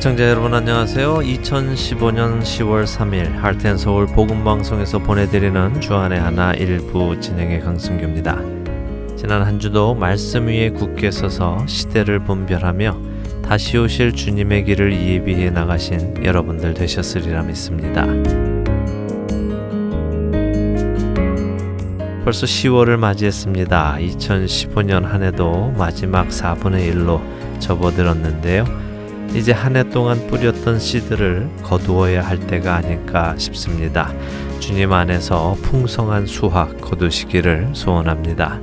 애청자 여러분 안녕하세요. 2015년 10월 3일 할텐 서울 복음 방송에서 보내드리는 주안의 하나 일부 진행의 강승규입니다. 지난 한 주도 말씀 위에 굳게 서서 시대를 분별하며 다시 오실 주님의 길을 예비해 나가신 여러분들 되셨으리라 믿습니다. 벌써 10월을 맞이했습니다. 2015년 한 해도 마지막 4분의 1로 접어들었는데요. 이제 한 해 동안 뿌렸던 씨들을 거두어야 할 때가 아닐까 싶습니다. 주님 안에서 풍성한 수확 거두시기를 소원합니다.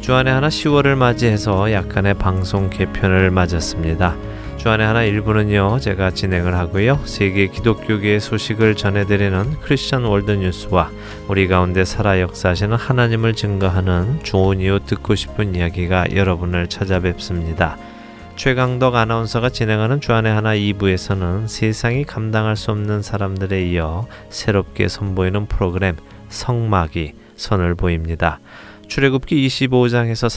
주안의 하나 10월을 맞이해서 약간의 방송 개편을 맞았습니다. 주안의 하나 일부는요, 제가 진행을 하고요. 세계 기독교계의 소식을 전해드리는 크리스천 월드 뉴스와 우리 가운데 살아 역사하시는 하나님을 증거하는 좋은 이유 듣고 싶은 이야기가 여러분을 찾아뵙습니다. 최강덕 아나운서가 진행하는 주안의 하나 2부에서는 세상이 감당할 수 없는 사람들에 이어 새롭게 선보이는 프로그램 성막이 선을 보입니다. 출애굽기 25장에서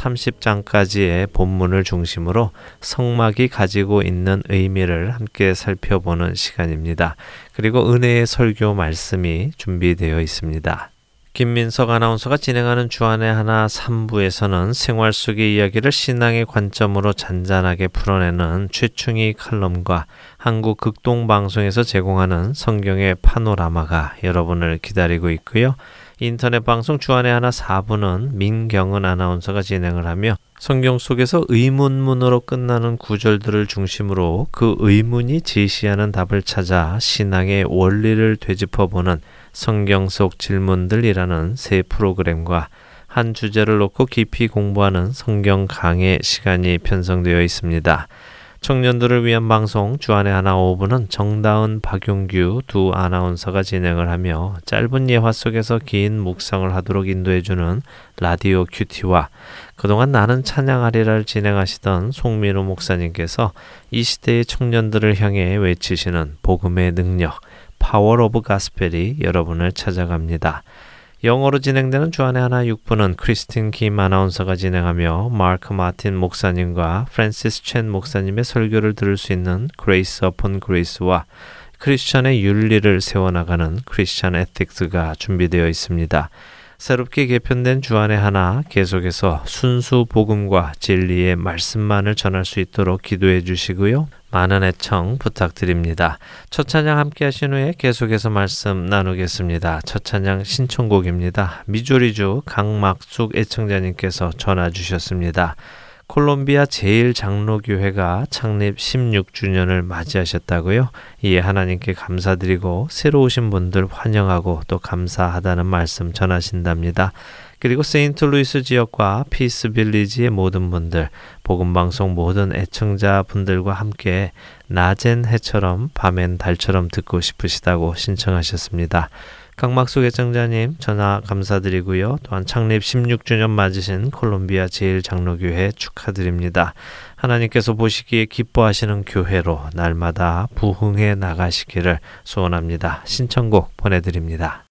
30장까지의 본문을 중심으로 성막이 가지고 있는 의미를 함께 살펴보는 시간입니다. 그리고 은혜의 설교 말씀이 준비되어 있습니다. 김민석 아나운서가 진행하는 주안의 하나 3부에서는 생활 속의 이야기를 신앙의 관점으로 잔잔하게 풀어내는 최충희 칼럼과 한국 극동 방송에서 제공하는 성경의 파노라마가 여러분을 기다리고 있고요. 인터넷 방송 주안의 하나 4부는 민경은 아나운서가 진행을 하며 성경 속에서 의문문으로 끝나는 구절들을 중심으로 그 의문이 제시하는 답을 찾아 신앙의 원리를 되짚어보는 성경 속 질문들이라는 새 프로그램과 한 주제를 놓고 깊이 공부하는 성경 강의 시간이 편성되어 있습니다. 청년들을 위한 방송 주안의 하나 5부는 정다은 박용규 두 아나운서가 진행을 하며 짧은 예화 속에서 긴 묵상을 하도록 인도해주는 라디오 QT와 그동안 나는 찬양하리라를 진행하시던 송민호 목사님께서 이 시대의 청년들을 향해 외치시는 복음의 능력 Power of Gospel이 여러분을 찾아갑니다. 영어로 진행되는 주안의 하나 6부는 크리스틴 김 아나운서가 진행하며 마크 마틴 목사님과 프랜시스 첸 목사님의 설교를 들을 수 있는 Grace upon Grace와 크리스천의 윤리를 세워나가는 크리스천 에틱스가 준비되어 있습니다. 새롭게 개편된 주안의 하나 계속해서 순수 복음과 진리의 말씀만을 전할 수 있도록 기도해 주시고요. 많은 애청 부탁드립니다. 첫 찬양 함께 하신 후에 계속해서 말씀 나누겠습니다. 첫 찬양 신청곡입니다. 미조리주 강막숙 애청자님께서 전화 주셨습니다. 콜롬비아 제일장로교회가 창립 16주년을 맞이하셨다고요. 이에 하나님께 감사드리고 새로 오신 분들 환영하고 또 감사하다는 말씀 전하신답니다. 그리고 세인트루이스 지역과 피스빌리지의 모든 분들, 복음방송 모든 애청자 분들과 함께 낮엔 해처럼 밤엔 달처럼 듣고 싶으시다고 신청하셨습니다. 강막수 애청자님 전화 감사드리고요. 또한 창립 16주년 맞으신 콜롬비아 제일장로교회 축하드립니다. 하나님께서 보시기에 기뻐하시는 교회로 날마다 부흥해 나가시기를 소원합니다. 신청곡 보내드립니다.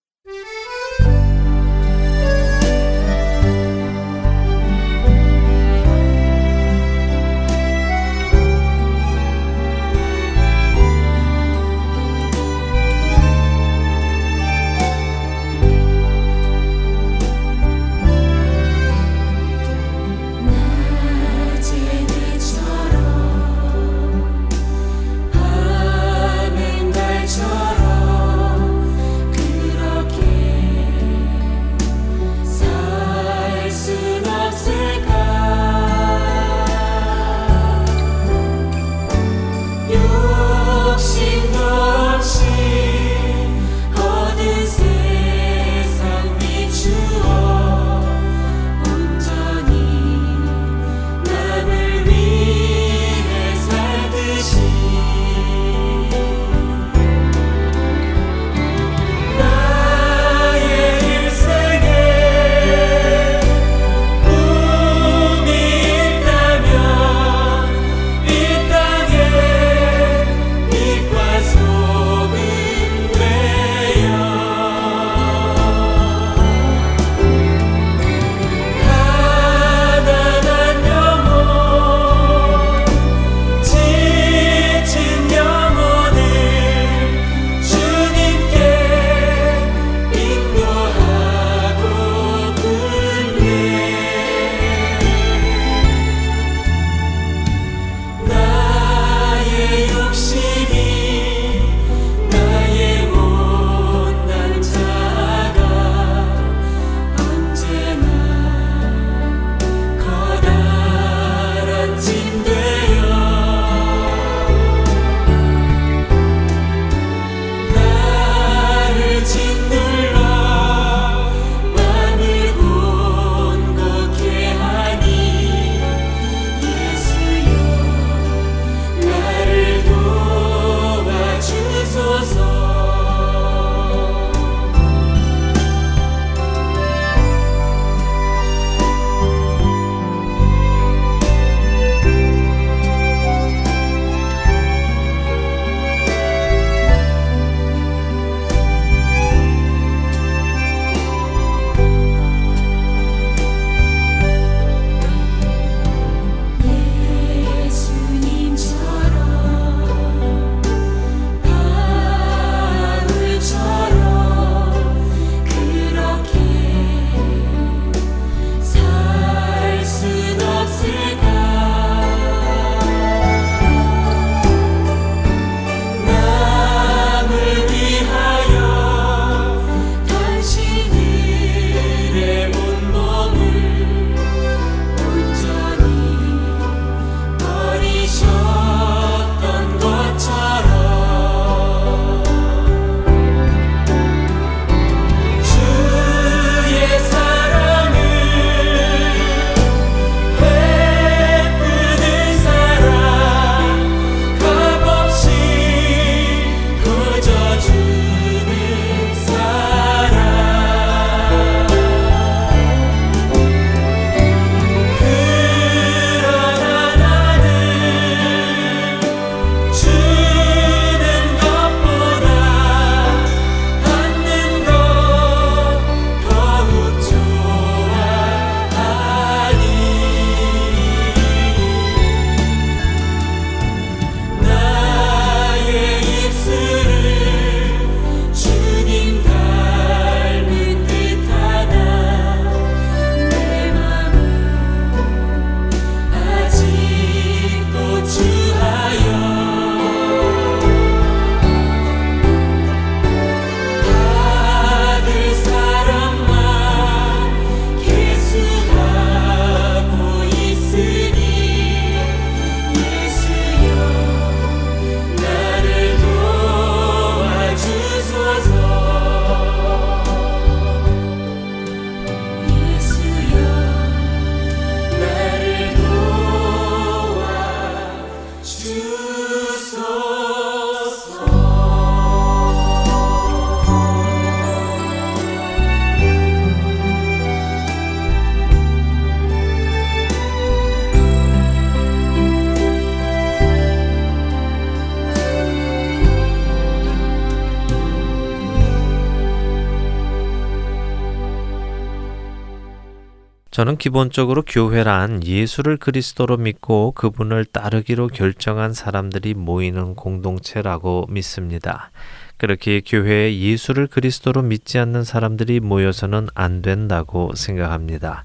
저는 기본적으로 교회란 예수를 그리스도로 믿고 그분을 따르기로 결정한 사람들이 모이는 공동체라고 믿습니다. 그렇게 교회에 예수를 그리스도로 믿지 않는 사람들이 모여서는 안 된다고 생각합니다.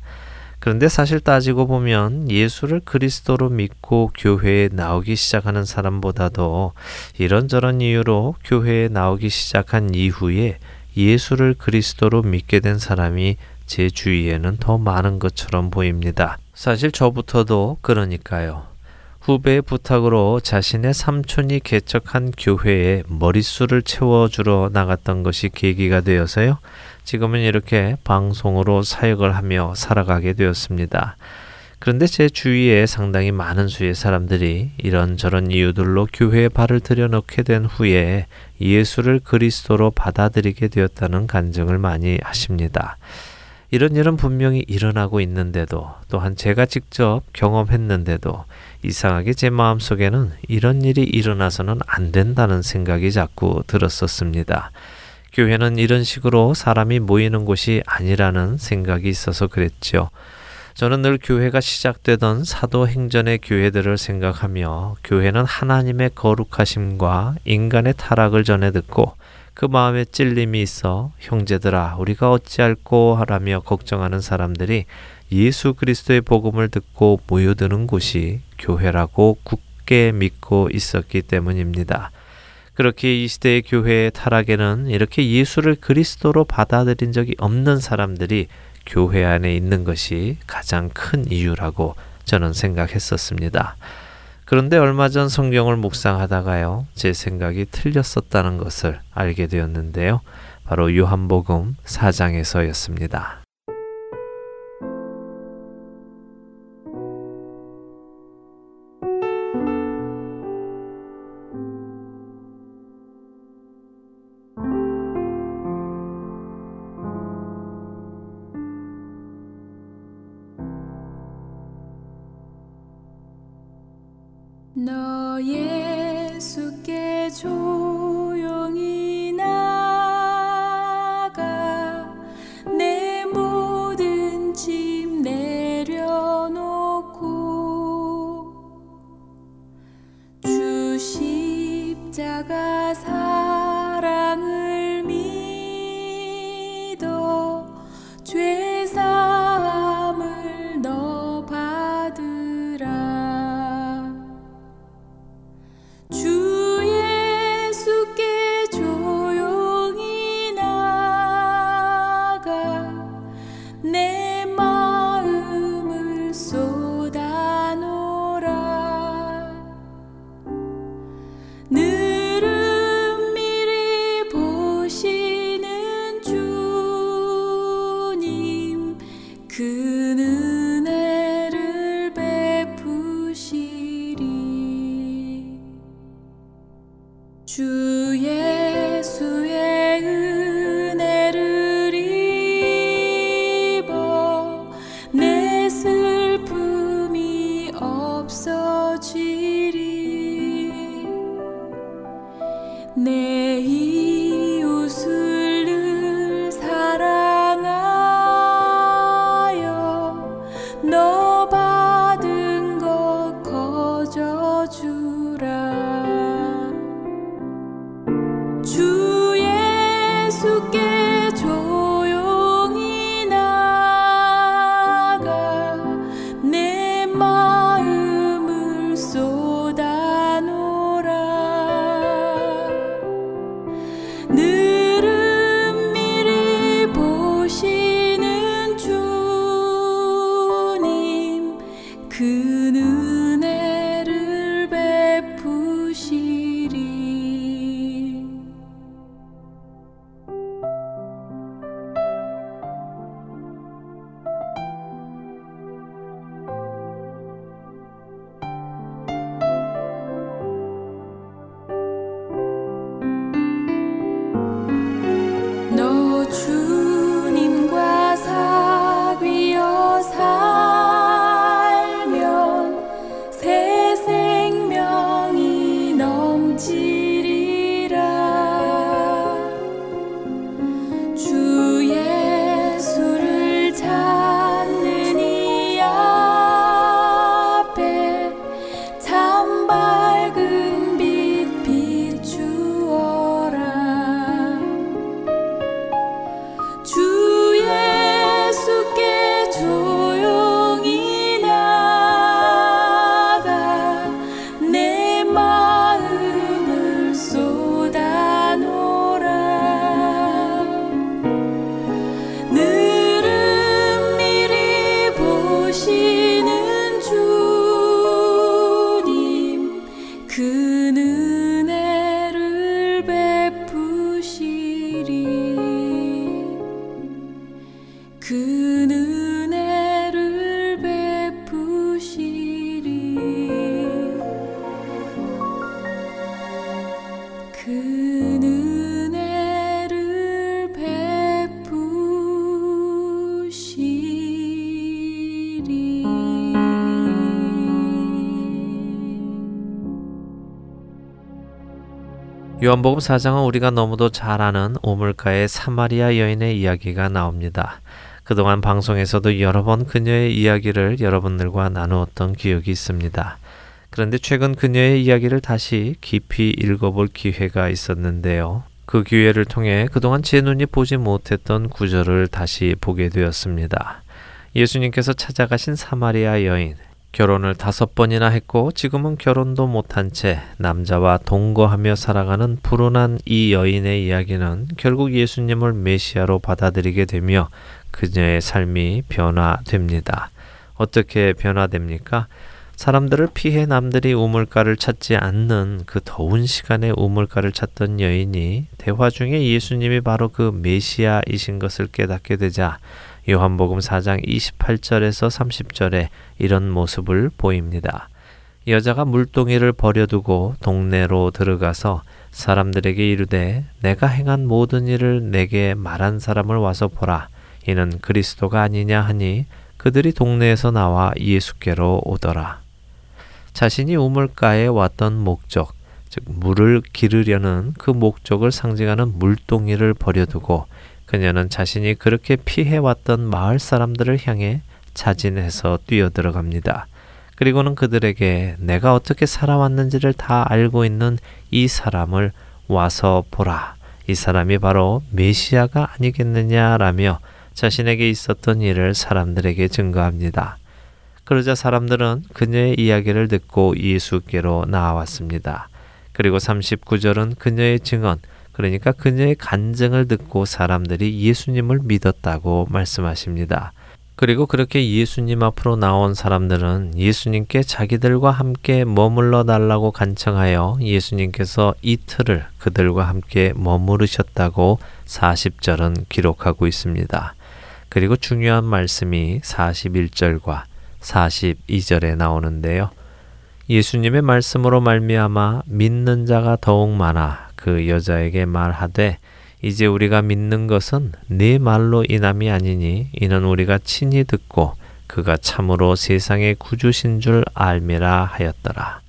그런데 사실 따지고 보면 예수를 그리스도로 믿고 교회에 나오기 시작하는 사람보다도 이런저런 이유로 교회에 나오기 시작한 이후에 예수를 그리스도로 믿게 된 사람이 제 주위에는 더 많은 것처럼 보입니다. 사실 저부터도 그러니까요. 후배의 부탁으로 자신의 삼촌이 개척한 교회에 머릿수를 채워주러 나갔던 것이 계기가 되어서요. 지금은 이렇게 방송으로 사역을 하며 살아가게 되었습니다. 그런데 제 주위에 상당히 많은 수의 사람들이 이런저런 이유들로 교회에 발을 들여놓게 된 후에 예수를 그리스도로 받아들이게 되었다는 간증을 많이 하십니다. 이런 일은 분명히 일어나고 있는데도 또한 제가 직접 경험했는데도 이상하게 제 마음속에는 이런 일이 일어나서는 안 된다는 생각이 자꾸 들었었습니다. 교회는 이런 식으로 사람이 모이는 곳이 아니라는 생각이 있어서 그랬죠. 저는 늘 교회가 시작되던 사도행전의 교회들을 생각하며 교회는 하나님의 거룩하심과 인간의 타락을 전해 듣고 그 마음에 찔림이 있어 형제들아 우리가 어찌할꼬 하라며 걱정하는 사람들이 예수 그리스도의 복음을 듣고 모여드는 곳이 교회라고 굳게 믿고 있었기 때문입니다. 그렇게 이 시대의 교회의 타락에는 이렇게 예수를 그리스도로 받아들인 적이 없는 사람들이 교회 안에 있는 것이 가장 큰 이유라고 저는 생각했었습니다. 그런데 얼마 전 성경을 묵상하다가요, 제 생각이 틀렸었다는 것을 알게 되었는데요. 바로 요한복음 4장에서였습니다. 요한복음 4장은 우리가 너무도 잘 아는 오물가의 사마리아 여인의 이야기가 나옵니다. 그동안 방송에서도 여러 번 그녀의 이야기를 여러분들과 나누었던 기억이 있습니다. 그런데 최근 그녀의 이야기를 다시 깊이 읽어볼 기회가 있었는데요. 그 기회를 통해 그동안 제 눈이 보지 못했던 구절을 다시 보게 되었습니다. 예수님께서 찾아가신 사마리아 여인, 결혼을 다섯 번이나 했고 지금은 결혼도 못한 채 남자와 동거하며 살아가는 불운한 이 여인의 이야기는 결국 예수님을 메시아로 받아들이게 되며 그녀의 삶이 변화됩니다. 어떻게 변화됩니까? 사람들을 피해 남들이 우물가를 찾지 않는 그 더운 시간에 우물가를 찾던 여인이 대화 중에 예수님이 바로 그 메시아이신 것을 깨닫게 되자 요한복음 4장 28절에서 30절에 이런 모습을 보입니다. 여자가 물동이를 버려두고 동네로 들어가서 사람들에게 이르되 내가 행한 모든 일을 내게 말한 사람을 와서 보라 이는 그리스도가 아니냐 하니 그들이 동네에서 나와 예수께로 오더라. 자신이 우물가에 왔던 목적, 즉 물을 기르려는 그 목적을 상징하는 물동이를 버려두고 그녀는 자신이 그렇게 피해왔던 마을 사람들을 향해 자진해서 뛰어들어갑니다. 그리고는 그들에게 내가 어떻게 살아왔는지를 다 알고 있는 이 사람을 와서 보라. 이 사람이 바로 메시아가 아니겠느냐라며 자신에게 있었던 일을 사람들에게 증거합니다. 그러자 사람들은 그녀의 이야기를 듣고 예수께로 나왔습니다. 그리고 39절은 그녀의 증언, 그러니까 그녀의 간증을 듣고 사람들이 예수님을 믿었다고 말씀하십니다. 그리고 그렇게 예수님 앞으로 나온 사람들은 예수님께 자기들과 함께 머물러 달라고 간청하여 예수님께서 이틀을 그들과 함께 머무르셨다고 40절은 기록하고 있습니다. 그리고 중요한 말씀이 41절과 42절에 나오는데요. 예수님의 말씀으로 말미암아 믿는 자가 더욱 많아 그 여자에게 말하되 이제 우리가 믿는 것은 네 말로 인함이 아니니 이는 우리가 친히 듣고 그가 참으로 세상의 구주신 줄 알미라 하였더라.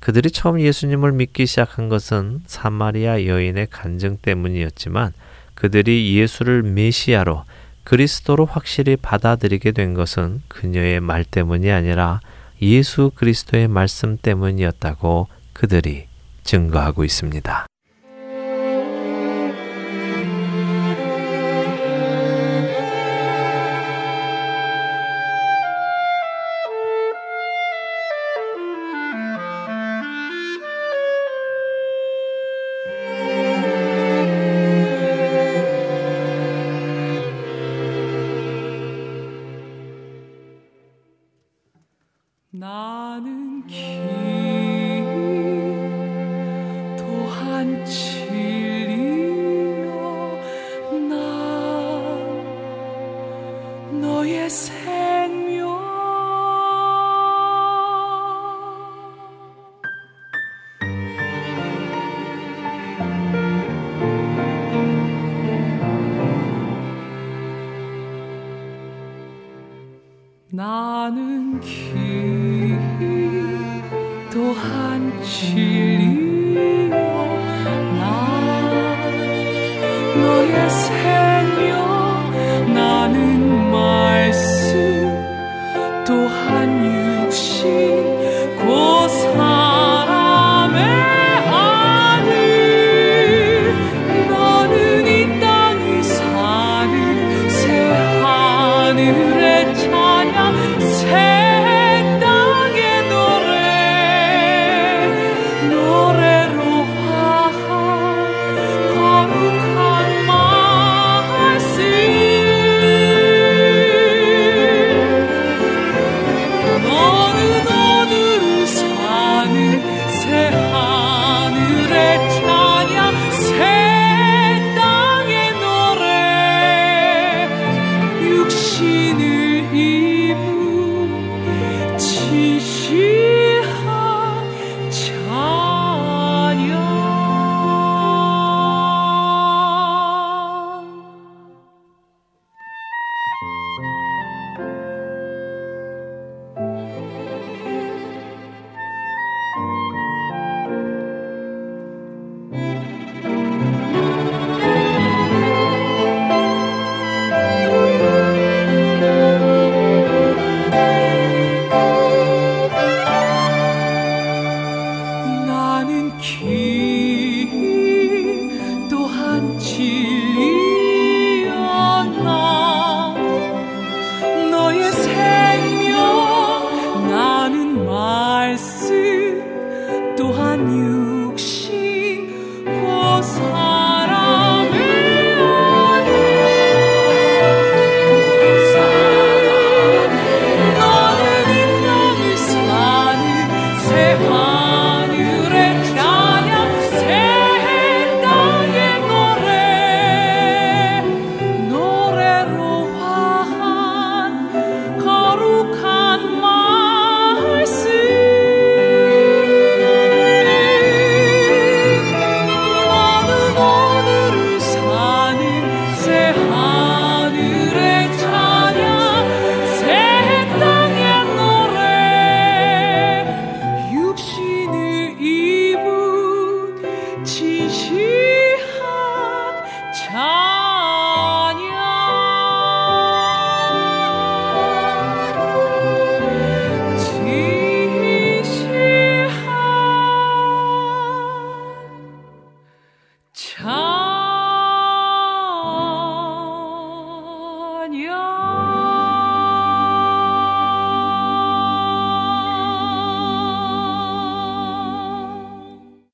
그들이 처음 예수님을 믿기 시작한 것은 사마리아 여인의 간증 때문이었지만 그들이 예수를 메시아로 그리스도로 확실히 받아들이게 된 것은 그녀의 말 때문이 아니라 예수 그리스도의 말씀 때문이었다고 그들이 증거하고 있습니다.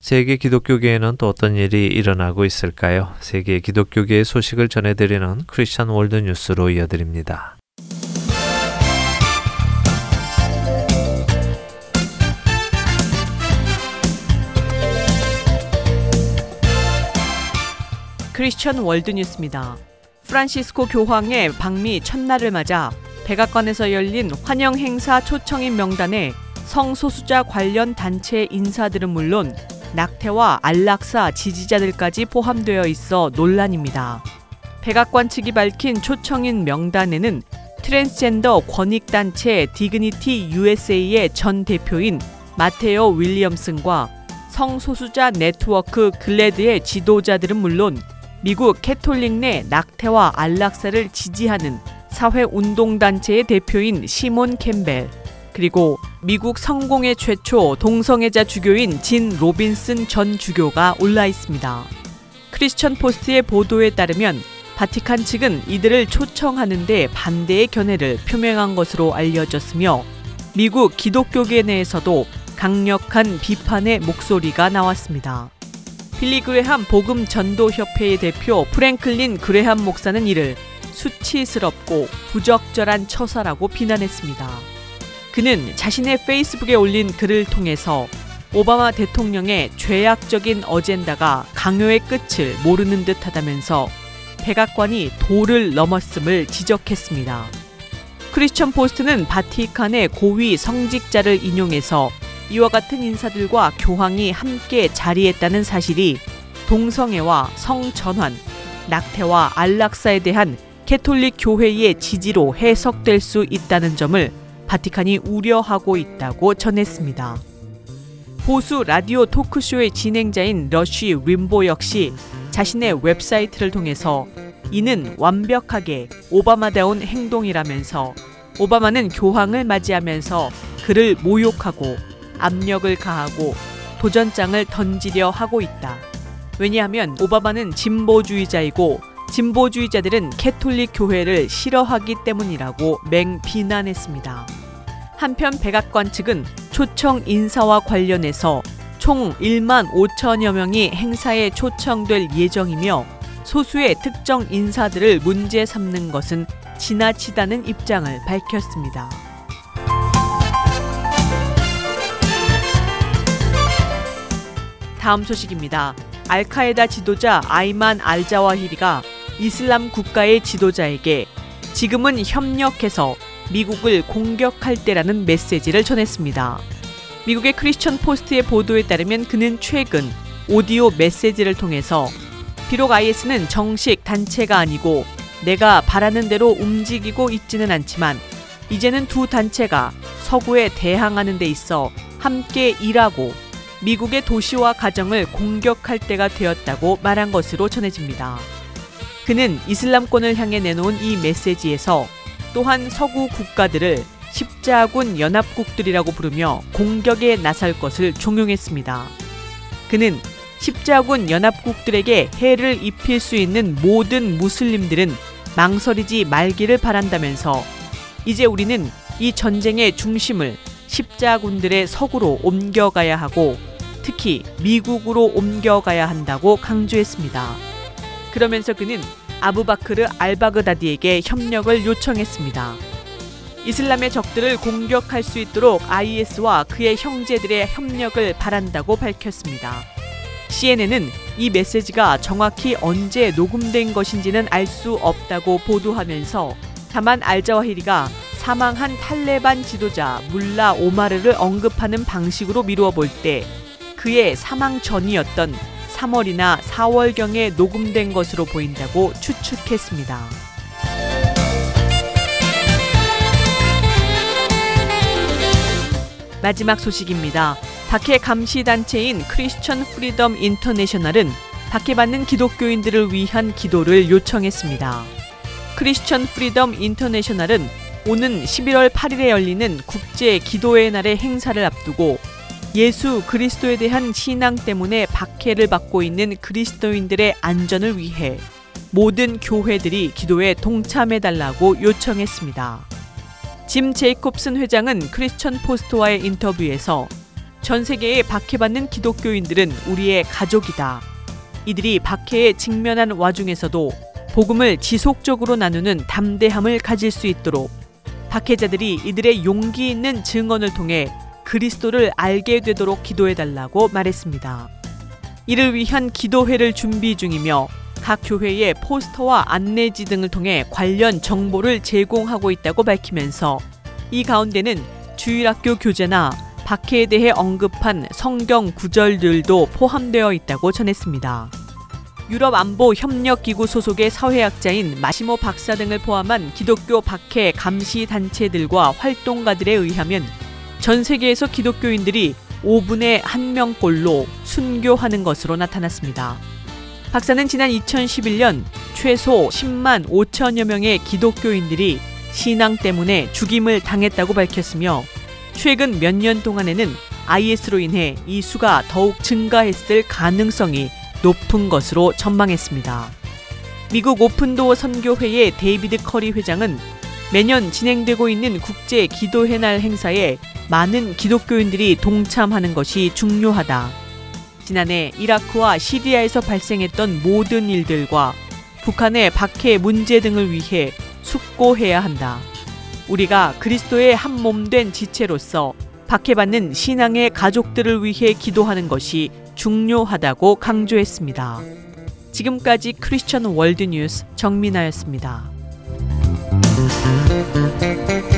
세계 기독교계에는 또 어떤 일이 일어나고 있을까요? 세계 기독교계의 소식을 전해드리는 Christian World News로 이어드립니다. Christian World News입니다. 프란시스코 교황의 방미 첫날을 맞아 백악관에서 열린 환영 행사 초청인 명단에 성소수자 관련 단체 인사들은 물론 낙태와 안락사 지지자들까지 포함되어 있어 논란입니다. 백악관 측이 밝힌 초청인 명단에는 트랜스젠더 권익단체 Dignity USA의 전 대표인 마테오 윌리엄슨과 성소수자 네트워크 GLAAD의 지도자들은 물론 미국 캐톨릭 내 낙태와 안락사를 지지하는 사회운동단체의 대표인 시몬 캠벨, 그리고 미국 성공회 최초 동성애자 주교인 진 로빈슨 전 주교가 올라 있습니다. 크리스천 포스트의 보도에 따르면 바티칸 측은 이들을 초청하는데 반대의 견해를 표명한 것으로 알려졌으며 미국 기독교계 내에서도 강력한 비판의 목소리가 나왔습니다. 빌리 그레함 복음 전도 협회의 대표 프랭클린 그레함 목사는 이를 수치스럽고 부적절한 처사라고 비난했습니다. 그는 자신의 페이스북에 올린 글을 통해서 오바마 대통령의 죄악적인 어젠다가 강요의 끝을 모르는 듯 하다면서 백악관이 도를 넘었음을 지적했습니다. 크리스천 포스트는 바티칸의 고위 성직자를 인용해서 이와 같은 인사들과 교황이 함께 자리했다는 사실이 동성애와 성전환, 낙태와 안락사에 대한 캐톨릭 교회의 지지로 해석될 수 있다는 점을 바티칸이 우려하고 있다고 전했습니다. 보수 라디오 토크쇼의 진행자인 러쉬 림보 역시 자신의 웹사이트를 통해서 이는 완벽하게 오바마다운 행동이라면서 오바마는 교황을 맞이하면서 그를 모욕하고 압력을 가하고 도전장을 던지려 하고 있다. 왜냐하면 오바마는 진보주의자이고 진보주의자들은 캐톨릭 교회를 싫어하기 때문이라고 맹 비난했습니다. 한편 백악관 측은 초청 인사와 관련해서 총 1만 5천여 명이 행사에 초청될 예정이며 소수의 특정 인사들을 문제 삼는 것은 지나치다는 입장을 밝혔습니다. 다음 소식입니다. 알카에다 지도자 아이만 알자와히리가 이슬람 국가의 지도자에게 지금은 협력해서 미국을 공격할 때라는 메시지를 전했습니다. 미국의 크리스천 포스트의 보도에 따르면 그는 최근 오디오 메시지를 통해서 비록 IS는 정식 단체가 아니고 내가 바라는 대로 움직이고 있지는 않지만 이제는 두 단체가 서구에 대항하는 데 있어 함께 일하고 미국의 도시와 가정을 공격할 때가 되었다고 말한 것으로 전해집니다. 그는 이슬람권을 향해 내놓은 이 메시지에서 또한 서구 국가들을 십자군 연합국들이라고 부르며 공격에 나설 것을 종용했습니다. 그는 십자군 연합국들에게 해를 입힐 수 있는 모든 무슬림들은 망설이지 말기를 바란다면서 이제 우리는 이 전쟁의 중심을 십자군들의 서구로 옮겨가야 하고 특히 미국으로 옮겨가야 한다고 강조했습니다. 그러면서 그는 아부바크르 알바그다디에게 협력을 요청했습니다. 이슬람의 적들을 공격할 수 있도록 IS와 그의 형제들의 협력을 바란다고 밝혔습니다. CNN은 이 메시지가 정확히 언제 녹음된 것인지는 알 수 없다고 보도하면서 다만 알자와히리가 사망한 탈레반 지도자 물라 오마르를 언급하는 방식으로 미루어 볼 때 그의 사망 전이었던 3월이나 4월경에 녹음된 것으로 보인다고 추측했습니다. 마지막 소식입니다. 박해 감시 단체인 Christian Freedom International은 박해받는 기독교인들을 위한 기도를 요청했습니다. Christian Freedom International은 오는 11월 8일에 열리는 국제 기도의 날의 행사를 앞두고 예수 그리스도에 대한 신앙 때문에 박해를 받고 있는 그리스도인들의 안전을 위해 모든 교회들이 기도에 동참해 달라고 요청했습니다. 짐 제이콥슨 회장은 크리스천 포스트와의 인터뷰에서 전 세계에 박해받는 기독교인들은 우리의 가족이다. 이들이 박해에 직면한 와중에서도 복음을 지속적으로 나누는 담대함을 가질 수 있도록 박해자들이 이들의 용기 있는 증언을 통해 그리스도를 알게 되도록 기도해 달라고 말했습니다. 이를 위한 기도회를 준비 중이며 각 교회의 포스터와 안내지 등을 통해 관련 정보를 제공하고 있다고 밝히면서 이 가운데는 주일학교 교재나 박해에 대해 언급한 성경 구절들도 포함되어 있다고 전했습니다. 유럽 안보 협력 기구 소속의 사회학자인 마시모 박사 등을 포함한 기독교 박해 감시 단체들과 활동가들에 의하면 전 세계에서 기독교인들이 5분의 1명꼴로 순교하는 것으로 나타났습니다. 박사는 지난 2011년 최소 10만 5천여 명의 기독교인들이 신앙 때문에 죽임을 당했다고 밝혔으며 최근 몇 년 동안에는 IS로 인해 이 수가 더욱 증가했을 가능성이 높은 것으로 전망했습니다. 미국 오픈도어 선교회의 데이비드 커리 회장은 매년 진행되고 있는 국제 기도의 날 행사에 많은 기독교인들이 동참하는 것이 중요하다. 지난해 이라크와 시리아에서 발생했던 모든 일들과 북한의 박해 문제 등을 위해 숙고해야 한다. 우리가 그리스도의 한 몸 된 지체로서 박해받는 신앙의 가족들을 위해 기도하는 것이 중요하다고 강조했습니다. 지금까지 크리스천 월드뉴스 정민아였습니다. Thank you.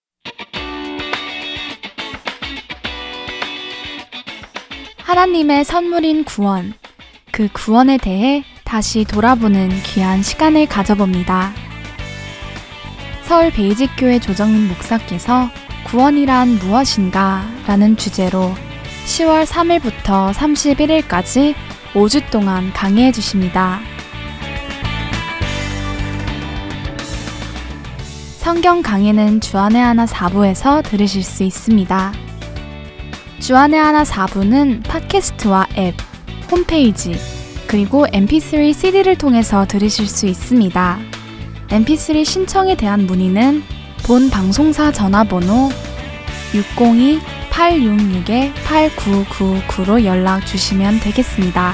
하나님의 선물인 구원, 그 구원에 대해 다시 돌아보는 귀한 시간을 가져봅니다. 서울 베이직교회 조정민 목사께서 구원이란 무엇인가 라는 주제로 10월 3일부터 31일까지 5주 동안 강해해 주십니다. 성경 강해는 주안의 하나 4부에서 들으실 수 있습니다. 주안의 하나 4부는 팟캐스트와 앱, 홈페이지, 그리고 mp3 CD를 통해서 들으실 수 있습니다. mp3 신청에 대한 문의는 본 방송사 전화번호 602-866-8999로 연락 주시면 되겠습니다.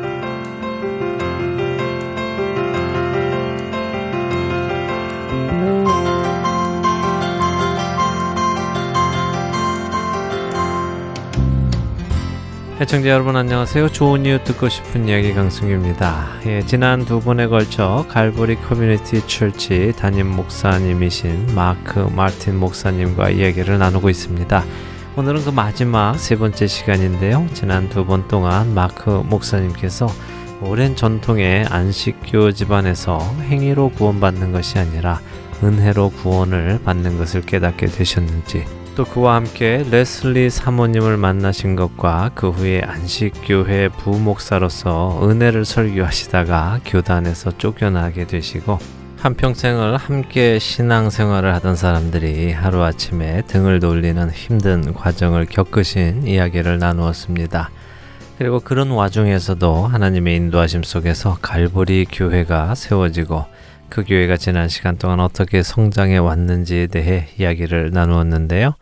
애청자 여러분 안녕하세요. 좋은 이유 듣고 싶은 이야기 강승규입니다. 예, 지난 두 번에 걸쳐 갈보리 커뮤니티 철치 담임 목사님이신 마크 마틴 목사님과 이야기를 나누고 있습니다. 오늘은 그 마지막 세 번째 시간인데요. 지난 두 번 동안 마크 목사님께서 오랜 전통의 안식교 집안에서 행위로 구원받는 것이 아니라 은혜로 구원을 받는 것을 깨닫게 되셨는지 또 그와 함께 레슬리 사모님을 만나신 것과 그 후에 안식교회 부목사로서 은혜를 설교하시다가 교단에서 쫓겨나게 되시고 한평생을 함께 신앙생활을 하던 사람들이 하루아침에 등을 돌리는 힘든 과정을 겪으신 이야기를 나누었습니다. 그리고 그런 와중에서도 하나님의 인도하심 속에서 갈보리 교회가 세워지고 그 교회가 지난 시간 동안 어떻게 성장해 왔는지에 대해 이야기를 나누었는데요.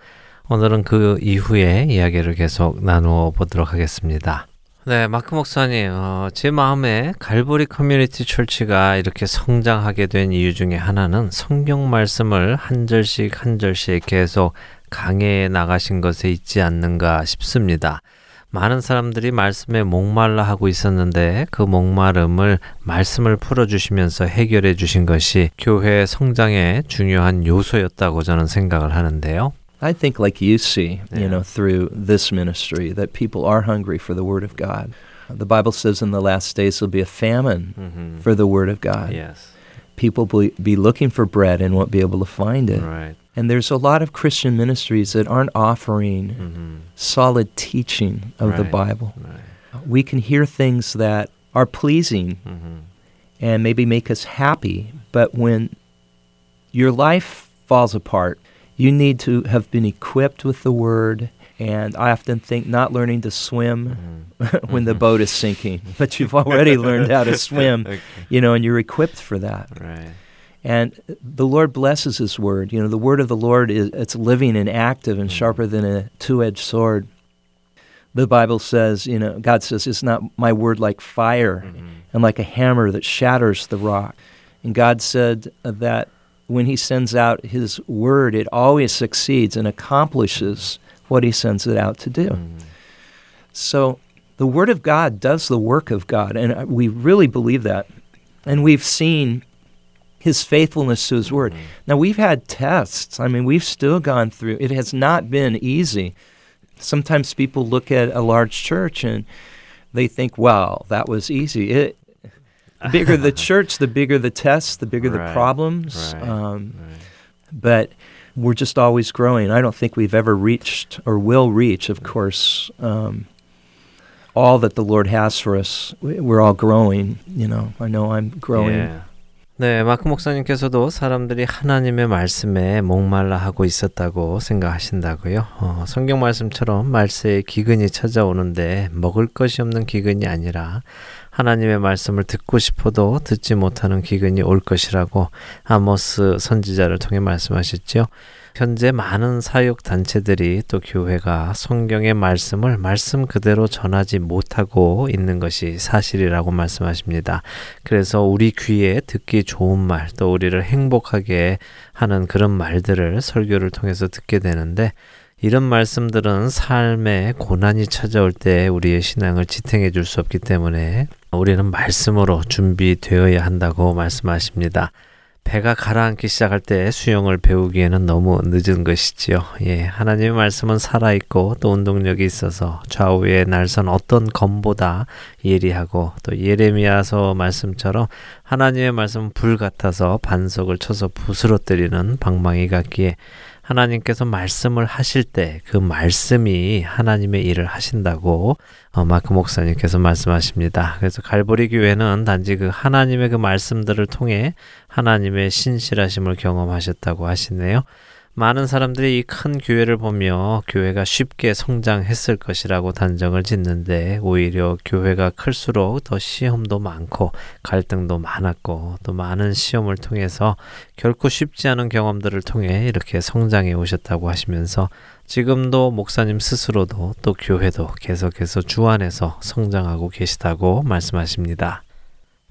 오늘은 그 이후에 이야기를 계속 나누어 보도록 하겠습니다. 네, 마크 목사님, 어, 제 마음에 갈보리 Community Church가 이렇게 성장하게 된 이유 중에 하나는 성경 말씀을 한 절씩 한 절씩 계속 강해해 나가신 것에 있지 않는가 싶습니다. 많은 사람들이 말씀에 목말라 하고 있었는데 그 목마름을 말씀을 풀어주시면서 해결해 주신 것이 교회 성장의 중요한 요소였다고 저는 생각을 하는데요. I think, like you see, Yeah. you know, through this ministry, that people are hungry for the Word of God. The Bible says in the last days there'll be a famine Mhm. for the Word of God. Yes, People will be looking for bread and won't be able to find it. right. And there's a lot of Christian ministries that aren't offering Mhm. solid teaching of the Bible. Right. We can hear things that are pleasing Mhm. and maybe make us happy, but when your life falls apart, you need to have been equipped with the Word. And I often think not learning to swim Mhm. when the boat is sinking, but you've already learned how to swim, Okay. you know, and you're equipped for that. Right. And the Lord blesses His Word. You know, the Word of the Lord is it's living and active and Mhm. sharper than a two-edged sword. The Bible says, you know, God says, "It's not my word like fire Mhm. and like a hammer that shatters the rock?" And God said that when He sends out His word, it always succeeds and accomplishes what He sends it out to do. Mhm. So the Word of God does the work of God, and uh, we really believe that. And we've seen His faithfulness to His Word. Mhm. Now, we've had tests. I mean, we've still gone through, it has not been easy. Sometimes people look at a large church and they think, wow, that was easy. It, the bigger the church, the bigger the tests, the bigger the problems. right, Um, right. but we're just always growing. I don't think we've ever reached or will reach, of course, um, all that the Lord has for us. We- We're all growing. You know, I know I'm growing. 예. 네, 마크 목사님께서도 사람들이 하나님의 말씀에 목말라 하고 있었다고 생각하신다고요. 어, 성경 말씀처럼 말세에 기근이 찾아오는데 먹을 것이 없는 기근이 아니라 하나님의 말씀을 듣고 싶어도 듣지 못하는 기근이 올 것이라고 아모스 선지자를 통해 말씀하셨죠. 현재 많은 사역 단체들이 또 교회가 성경의 말씀을 말씀 그대로 전하지 못하고 있는 것이 사실이라고 말씀하십니다. 그래서 우리 귀에 듣기 좋은 말, 또 우리를 행복하게 하는 그런 말들을 설교를 통해서 듣게 되는데 이런 말씀들은 삶에 고난이 찾아올 때 우리의 신앙을 지탱해 줄 수 없기 때문에 우리는 말씀으로 준비되어야 한다고 말씀하십니다. 배가 가라앉기 시작할 때 수영을 배우기에는 너무 늦은 것이지요. 예, 하나님의 말씀은 살아있고 또 운동력이 있어서 좌우에 날선 어떤 검보다 예리하고 또 예레미야서 말씀처럼 하나님의 말씀은 불 같아서 반석을 쳐서 부스러뜨리는 방망이 같기에 하나님께서 말씀을 하실 때 그 말씀이 하나님의 일을 하신다고 어, 마크 목사님께서 말씀하십니다. 그래서 갈보리 교회는 단지 그 하나님의 그 말씀들을 통해 하나님의 신실하심을 경험하셨다고 하시네요. 많은 사람들이 이 큰 교회를 보며 교회가 쉽게 성장했을 것이라고 단정을 짓는데 오히려 교회가 클수록 더 시험도 많고 갈등도 많았고 또 많은 시험을 통해서 결코 쉽지 않은 경험들을 통해 이렇게 성장해 오셨다고 하시면서 지금도 목사님 스스로도 또 교회도 계속해서 주 안에서 성장하고 계시다고 말씀하십니다.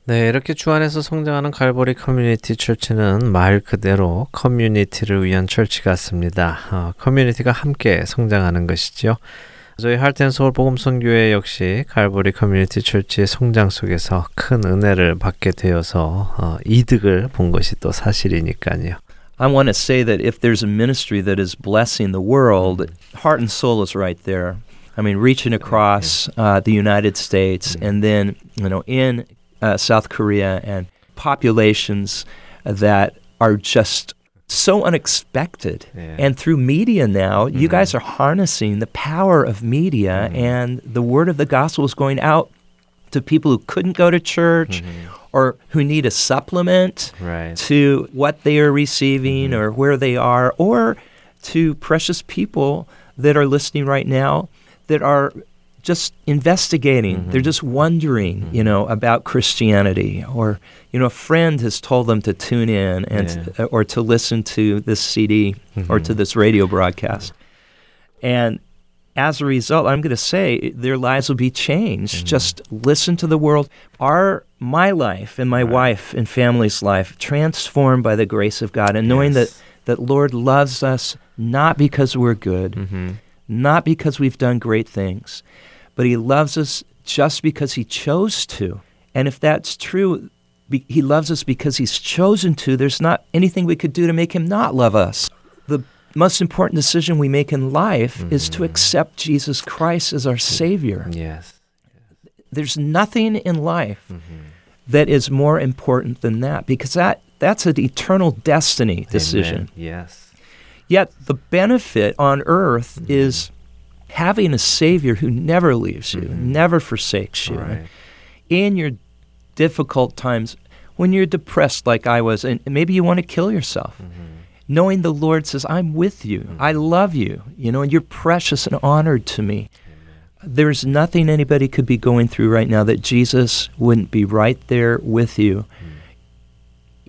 네, 이렇게 주 안에서 성장하는 갈보리 Community Church는 말 그대로 커뮤니티를 위한 Church 같습니다. 어, 커뮤니티가 함께 성장하는 것이죠. 저희 Heart and Seoul 복음선교회 역시 갈보리 Community Church의 성장 속에서 큰 은혜를 받게 되어서 어, 이득을 본 것이 또 사실이니까요. I want to say that if there's a ministry that is blessing the world, heart and soul is right there. I mean, reaching across uh, the United States and then, you know, in uh, South Korea and populations that are just so unexpected. Yeah. And through media now, you guys are harnessing the power of media, and the word of the gospel is going out to people who couldn't go to church Mhm. or who need a supplement Right. to what they are receiving or where they are, or to precious people that are listening right now that are just investigating. Mm-hmm. They're just wondering, you know, mm-hmm. about Christianity, or you know, a friend has told them to tune in and uh, or to listen to this CD or to mm-hmm. this radio broadcast, and as a result, I'm going to say eh, their lives will be changed. Just listen to the world. Our my life and my wife and family's life transformed by the grace of God, and knowing that Yes. that Lord loves us not because we're good. Not because we've done great things, but He loves us just because He chose to. And if that's true, be, He loves us because He's chosen to. There's not anything we could do to make Him not love us. The most important decision we make in life is to mm-hmm. accept Jesus Christ as our Savior. Yes. There's nothing in life mm-hmm. that is more important than that because that, that's an eternal destiny decision. Amen. Yes. Yet the benefit on earth mm-hmm. is having a Savior who never leaves you, mm-hmm. never forsakes you. Right. In your difficult times, when you're depressed like I was, and maybe you want to kill yourself, mm-hmm. knowing the Lord says, I'm with you, I love you, you know, and you're precious and honored to me. There's nothing anybody could be going through right now that Jesus wouldn't be right there with you. Mm.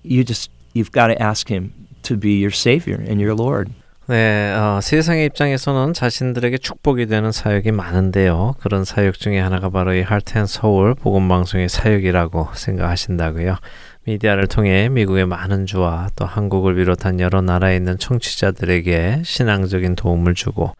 You just, you've got to ask Him to be your Savior and your Lord. 네, 어, 세상의 입장에서는 자신들에게 축복이 되는 사역이 많은데요. 그런 사역 중에 하나가 바로 이 할텐 서울 복음 방송의 사역이라고 생각하신다고요. 미디어를 통해 미국의 많은 주와 또 한국을 비롯한 여러 나라에 있는 청취자들에게 신앙적인 도움을 주고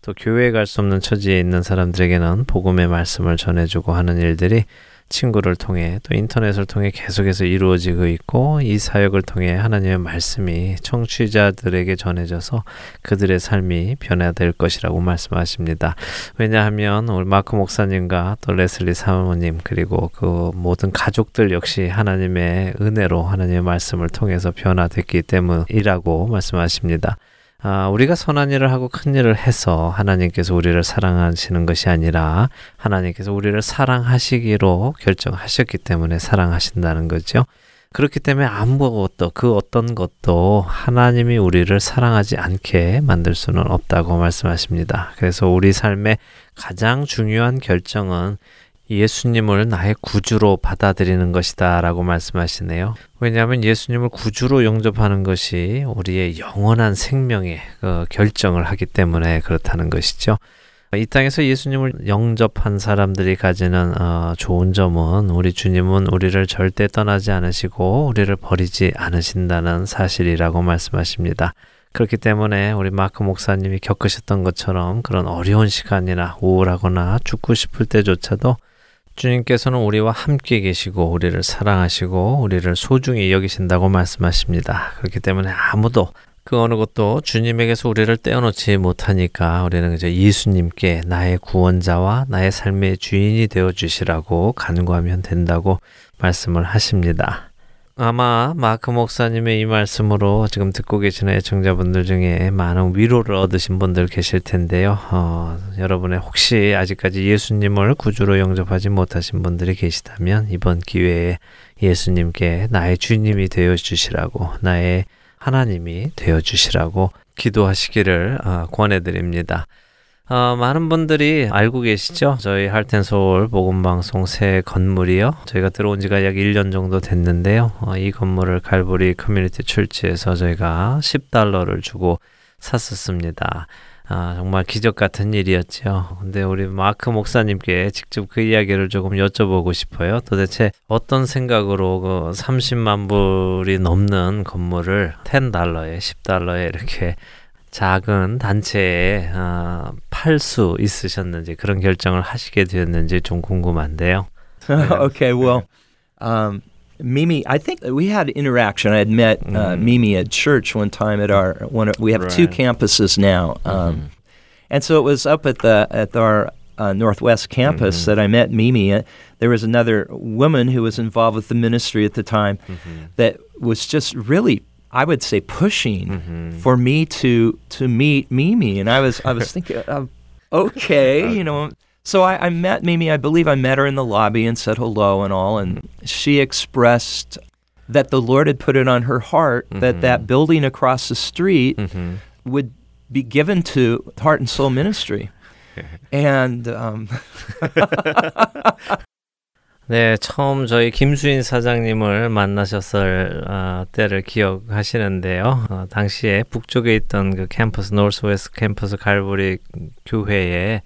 또 교회에 갈 수 없는 처지에 있는 사람들에게는 복음의 말씀을 전해주고 하는 일들이 친구를 통해 또 인터넷을 통해 계속해서 이루어지고 있고 이 사역을 통해 하나님의 말씀이 청취자들에게 전해져서 그들의 삶이 변화될 것이라고 말씀하십니다. 왜냐하면 우리 마크 목사님과 또 레슬리 사모님 그리고 그 모든 가족들 역시 하나님의 은혜로 하나님의 말씀을 통해서 변화됐기 때문이라고 말씀하십니다. 아, 우리가 선한 일을 하고 큰 일을 해서 하나님께서 우리를 사랑하시는 것이 아니라 하나님께서 우리를 사랑하시기로 결정하셨기 때문에 사랑하신다는 거죠. 그렇기 때문에 아무것도 그 어떤 것도 하나님이 우리를 사랑하지 않게 만들 수는 없다고 말씀하십니다. 그래서 우리 삶의 가장 중요한 결정은 예수님을 나의 구주로 받아들이는 것이다 라고 말씀하시네요. 왜냐하면 예수님을 구주로 영접하는 것이 우리의 영원한 생명의 그 결정을 하기 때문에 그렇다는 것이죠. 이 땅에서 예수님을 영접한 사람들이 가지는 어, 좋은 점은 우리 주님은 우리를 절대 떠나지 않으시고 우리를 버리지 않으신다는 사실이라고 말씀하십니다. 그렇기 때문에 우리 마크 목사님이 겪으셨던 것처럼 그런 어려운 시간이나 우울하거나 죽고 싶을 때조차도 주님께서는 우리와 함께 계시고 우리를 사랑하시고 우리를 소중히 여기신다고 말씀하십니다. 그렇기 때문에 아무도 그 어느 것도 주님에게서 우리를 떼어놓지 못하니까 우리는 이제 예수님께 나의 구원자와 나의 삶의 주인이 되어 주시라고 간구하면 된다고 말씀을 하십니다. 아마 마크 목사님의 이 말씀으로 지금 듣고 계시는 애청자분들 중에 많은 위로를 얻으신 분들 계실 텐데요. 어, 여러분의 혹시 아직까지 예수님을 구주로 영접하지 못하신 분들이 계시다면 이번 기회에 예수님께 나의 주님이 되어 주시라고 나의 하나님이 되어 주시라고 기도하시기를 어, 권해드립니다. 어, 많은 분들이 알고 계시죠? 저희 Heart and Seoul 복음 방송 새 건물이요. 저희가 들어온 지가 약 1년 정도 됐는데요. 어, 이 건물을 갈보리 Community Church에서 저희가 10달러를 주고 샀었습니다. 아, 정말 기적 같은 일이었죠. 근데 우리 마크 목사님께 직접 그 이야기를 조금 여쭤보고 싶어요. 도대체 어떤 생각으로 그 30만 불이 넘는 건물을 10달러에 10달러에 이렇게 작은 단체에 어, 팔 수 있으셨는지 그런 결정을 하시게 되었는지 좀 궁금한데요. okay, well, um, Mimi, I think that we had interaction. I had met uh, Mimi at church one time at our one. We have two Right. campuses now, um, and so it was up at the at our uh, Northwest campus that I met Mimi. Uh, there was another woman who was involved with the ministry at the time that was just really. I would say pushing for me to to meet Mimi, and I was I was thinking, uh, okay, you know, So I, I met Mimi. I believe I met her in the lobby and said hello and all, and she expressed that the Lord had put it on her heart that that building across the street 음흠. would be given to Heart and Soul Ministry. And um, 네, 처음 저희 김수인 사장님을 만나셨을 어, 때를 기억하시는데요. 어, 당시에 북쪽에 있던 그 캠퍼스 Northwest 캠퍼스 갈보리 교회에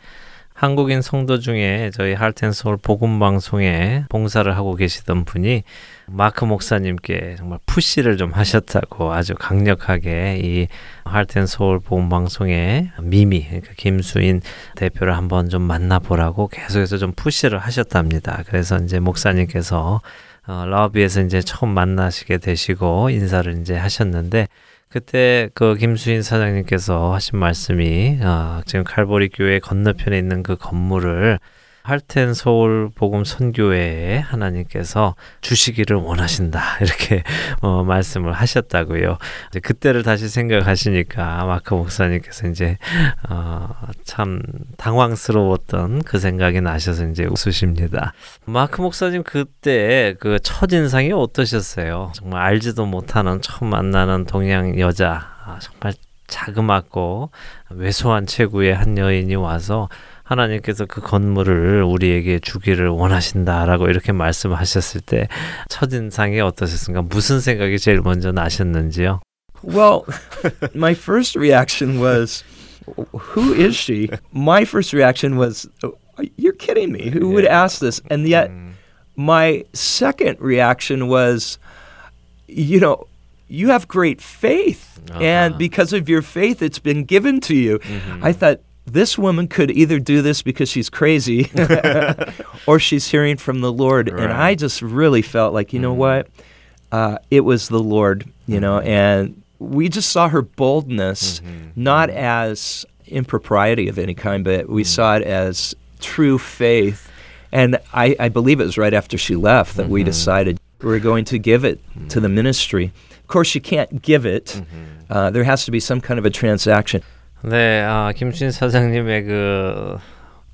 한국인 성도 중에 저희 Heart and Seoul 복음 방송에 봉사를 하고 계시던 분이 마크 목사님께 정말 push를 좀 하셨다고 아주 강력하게 이 할텐 서울 복음 방송의 미미 그러니까 김수인 대표를 한번 좀 만나보라고 계속해서 좀 푸시를 하셨답니다. 그래서 이제 목사님께서 어, 러비에서 이제 처음 만나시게 되시고 인사를 이제 하셨는데 그때 그 김수인 사장님께서 하신 말씀이 어, 지금 칼보리 교회 건너편에 있는 그 건물을 할텐 서울 복음 선교회에 하나님께서 주시기를 원하신다 이렇게 어, 말씀을 하셨다고요. 그때를 다시 생각하시니까 마크 목사님께서 이제 어, 참 당황스러웠던 그 생각이 나셔서 이제 웃으십니다. 마크 목사님 그때 그 첫 인상이 어떠셨어요? 정말 알지도 못하는 처음 만나는 동양 여자 아, 정말 자그맣고 왜소한 체구의 한 여인이 와서 하나님께서 그 건물을 우리에게 주기를 원하신다라고 이렇게 말씀하셨을 때 첫인상이 어떠셨습니까? 무슨 생각이 제일 먼저 나셨는지요? well, my first reaction was, "Who is she?" My first reaction was, "Oh, "You're kidding me! Who would ask this?" And yet, 음, my second reaction was, you know, you have great faith. And Uh-huh. because of your faith, it's been given to you. 음흠. I thought this woman could either do this because she's crazy or she's hearing from the Lord. Right. And I just really felt like, you know mm-hmm. what? Uh, it was the Lord, you know, mm-hmm. and we just saw her boldness mm-hmm. not mm-hmm. as impropriety of any kind, but we mm. saw it as true faith. And I, I, believe it was right after she left that we mm-hmm. decided we're going to give it to mm. the ministry. Of course, you can't give it, mm-hmm. uh, there has to be some kind of a transaction. 네, 아, 김신 사장님의 그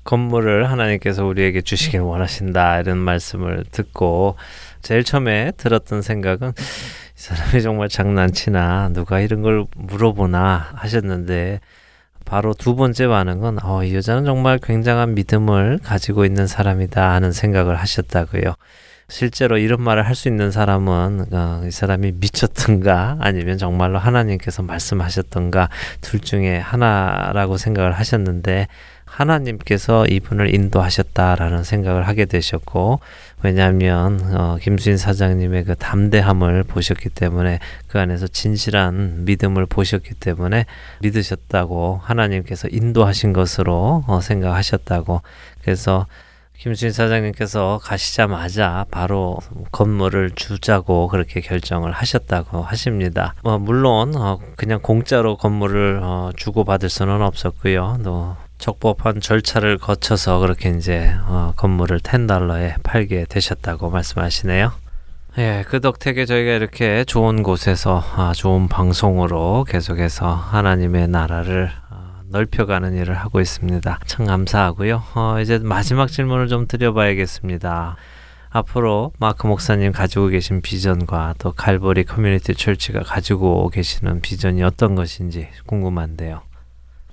건물을 하나님께서 우리에게 주시길 원하신다 이런 말씀을 듣고 제일 처음에 들었던 생각은 이 사람이 정말 장난치나 누가 이런 걸 물어보나 하셨는데 바로 두 번째 반응은 어, 이 여자는 정말 굉장한 믿음을 가지고 있는 사람이다 하는 생각을 하셨다고요. 실제로 이런 말을 할 수 있는 사람은 어, 이 사람이 미쳤던가 아니면 정말로 하나님께서 말씀하셨던가 둘 중에 하나라고 생각을 하셨는데 하나님께서 이분을 인도하셨다라는 생각을 하게 되셨고 왜냐하면 어, 김수인 사장님의 그 담대함을 보셨기 때문에 그 안에서 진실한 믿음을 보셨기 때문에 믿으셨다고 하나님께서 인도하신 것으로 어, 생각하셨다고. 그래서 김수인 사장님께서 가시자마자 바로 건물을 주자고 그렇게 결정을 하셨다고 하십니다. 뭐 물론 어, 그냥 공짜로 건물을 어, 주고 받을 수는 없었고요. 또 적법한 절차를 거쳐서 그렇게 이제 어, 건물을 10달러에 팔게 되셨다고 말씀하시네요. 예, 그 덕택에 저희가 이렇게 좋은 곳에서 아, 좋은 방송으로 계속해서 하나님의 나라를 아, 넓혀가는 일을 하고 있습니다. 참 감사하고요. 어, 이제 마지막 질문을 좀 드려봐야겠습니다. 앞으로 마크 목사님 가지고 계신 비전과 또 칼보리 커뮤니티 철치가 가지고 계시는 비전이 어떤 것인지 궁금한데요.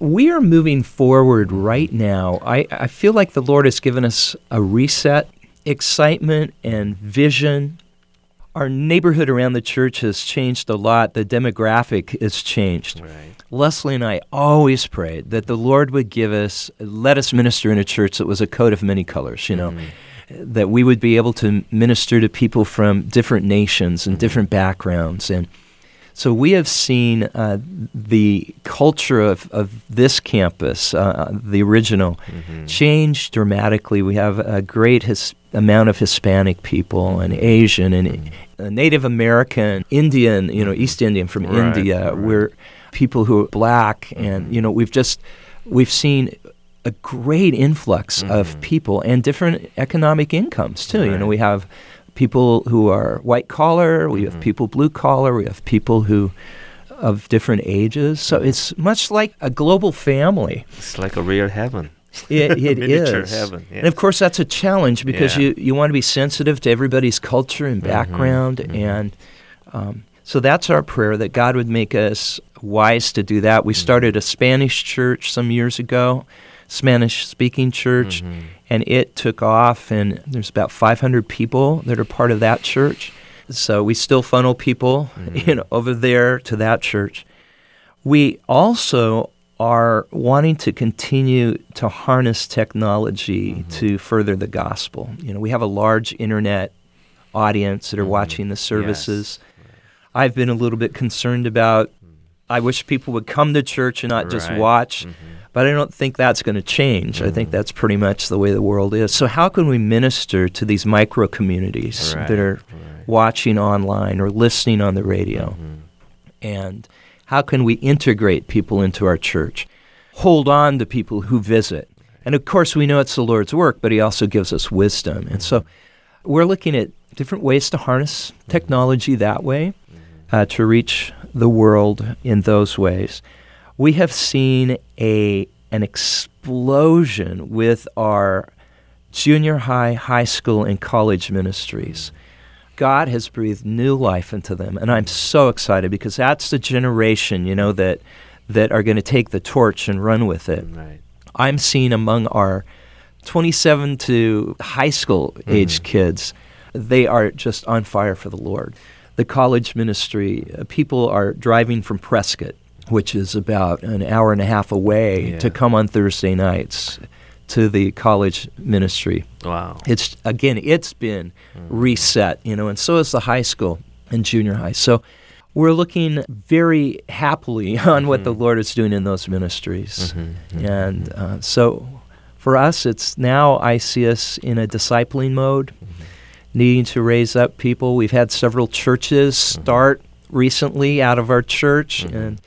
We are moving forward right now. I, I feel like the Lord has given us a reset, excitement, and vision. Our neighborhood around the church has changed a lot. The demographic has changed. Leslie and I always prayed that the Lord would give us, let us minister in a church that was a coat of many colors, you know, that we would be able to minister to people from different nations and different backgrounds. And so we have seen uh, the culture of, of this campus, uh, the original, change dramatically. We have a great his, amount of Hispanic people and Asian and uh, Native American, Indian, you know, East Indian from Right, India. right. We're people who are black, and mm-hmm. you know, we've just we've seen a great influx of mm-hmm. people and different economic incomes too. You know, we have people who are white collar, we have mm-hmm. people blue collar, we have people who of different ages. So it's much like a global family. It's like a real heaven. It, it is. And of course, that's a challenge because Yeah. you, you want to be sensitive to everybody's culture and background. mhm. And um, so that's our prayer that God would make us wise to do that. We Mm-hmm. started a Spanish church some years ago, Spanish speaking church, Mhm. and it took off. And there's about 500 people that are part of that church. So we still funnel people Mhm. you know, over there to that church. We also are wanting to continue to harness technology Mm-hmm. to further the gospel. You know, we have a large internet audience that are Mhm. watching the Yes. services. I've been a little bit concerned about I wish people would come to church and not just Right. watch, Mhm. but I don't think that's going to change. I think Mhm. that's pretty much the way the world is. So how can we minister to these micro communities Right, that are right. watching online or listening on the radio? Mhm. and how can we integrate people into our church hold on to people who visit and of course we know it's the lord's work but he also gives us wisdom and so we're looking at different ways to harness technology that way uh, to reach the world in those ways we have seen a an explosion with our junior high high school and college ministries God has breathed new life into them, and I'm so excited because that's the generation, you know, that that are going to take the torch and run with it. Right. I'm seeing among our 27 to high school age mm-hmm. kids, they are just on fire for the Lord. The college ministry, uh, people are driving from Prescott, which is about an hour and a half away, Yeah. to come on Thursday nights to the college ministry. Wow. it's again it's been reset you know and so is the high school and junior high. So we're looking very happily on what the lord is doing in those ministries. Mhm. and uh, so for us it's now i see us in a discipling mode needing to raise up people we've had several churches start recently out of our church and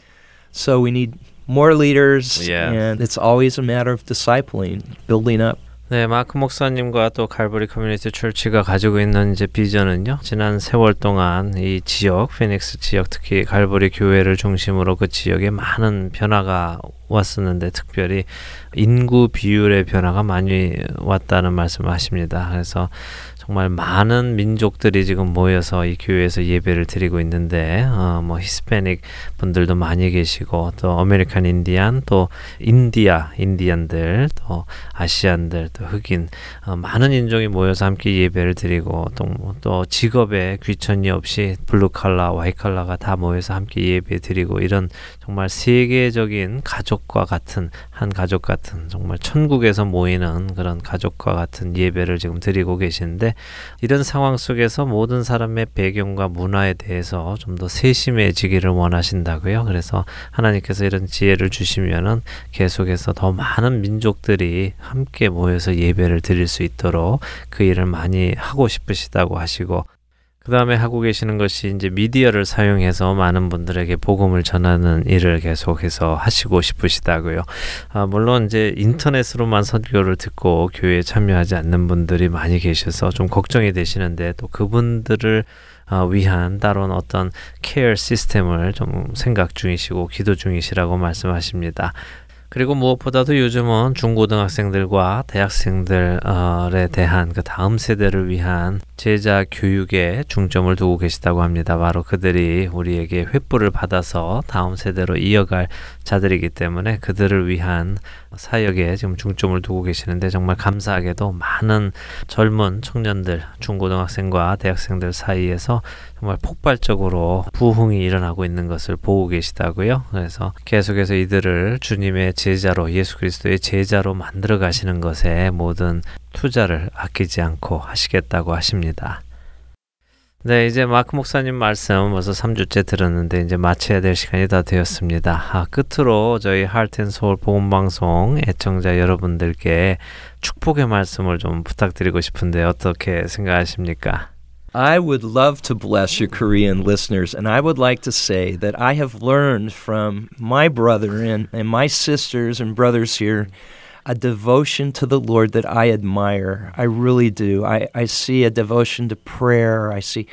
so we need more leaders Yeah. and it's always a matter of discipling building up 네, 마크 목사님과 또 칼버리 커뮤니티 철치가 가지고 있는 이제 비전은요. 지난 세월 동안 이 지역, 피닉스 지역 특히 Calvary 교회를 중심으로 그 지역에 많은 변화가 왔었는데 특별히 인구 비율의 변화가 많이 왔다는 말씀을 하십니다. 그래서 정말 많은 민족들이 지금 모여서 이 교회에서 예배를 드리고 있는데 어, 뭐 히스패닉 분들도 많이 계시고 또 아메리칸 인디안 또 인디아 인디안들 또 아시안들 또 흑인 어, 많은 인종이 모여서 함께 예배를 드리고 또, 뭐또 직업에 귀천이 없이 블루 칼라 화이트 칼라가 다 모여서 함께 예배 드리고 이런 정말 세계적인 가족과 같은 한 가족 같은 정말 천국에서 모이는 그런 가족과 같은 예배를 지금 드리고 계시는데 이런 상황 속에서 모든 사람의 배경과 문화에 대해서 좀 더 세심해지기를 원하신다고요. 그래서 하나님께서 이런 지혜를 주시면은 계속해서 더 많은 민족들이 함께 모여서 예배를 드릴 수 있도록 그 일을 많이 하고 싶으시다고 하시고 그 다음에 하고 계시는 것이 이제 미디어를 사용해서 많은 분들에게 복음을 전하는 일을 계속해서 하시고 싶으시다고요. 아, 물론 이제 인터넷으로만 선교를 듣고 교회에 참여하지 않는 분들이 많이 계셔서 좀 걱정이 되시는데 또 그분들을 어, 위한 따로 어떤 케어 시스템을 좀 생각 중이시고 기도 중이시라고 말씀하십니다. 그리고 무엇보다도 요즘은 중고등학생들과 대학생들에 대한 그 다음 세대를 위한 제자 교육에 중점을 두고 계시다고 합니다. 바로 그들이 우리에게 횃불을 받아서 다음 세대로 이어갈 자들이기 때문에 그들을 위한 사역에 지금 중점을 두고 계시는데 정말 감사하게도 많은 젊은 청년들, 중고등학생과 대학생들 사이에서 정말 폭발적으로 부흥이 일어나고 있는 것을 보고 계시다고요. 그래서 계속해서 이들을 주님의 제자로 예수 그리스도의 제자로 만들어 가시는 것에 모든 투자를 아끼지 않고 하시겠다고 하십니다. 네, 이제 마크 목사님 말씀 벌써 3주째 들었는데 이제 마쳐야 될 시간이 다 되었습니다. 아, 끝으로 저희 하트앤소울 복음방송 애청자 여러분들께 축복의 말씀을 좀 부탁드리고 싶은데 어떻게 생각하십니까? I would love to bless your Korean listeners, and I would like to say that I have learned from my brother and, and my sisters and brothers here a devotion to the Lord that I admire. I really do. I, I see a devotion to prayer. I see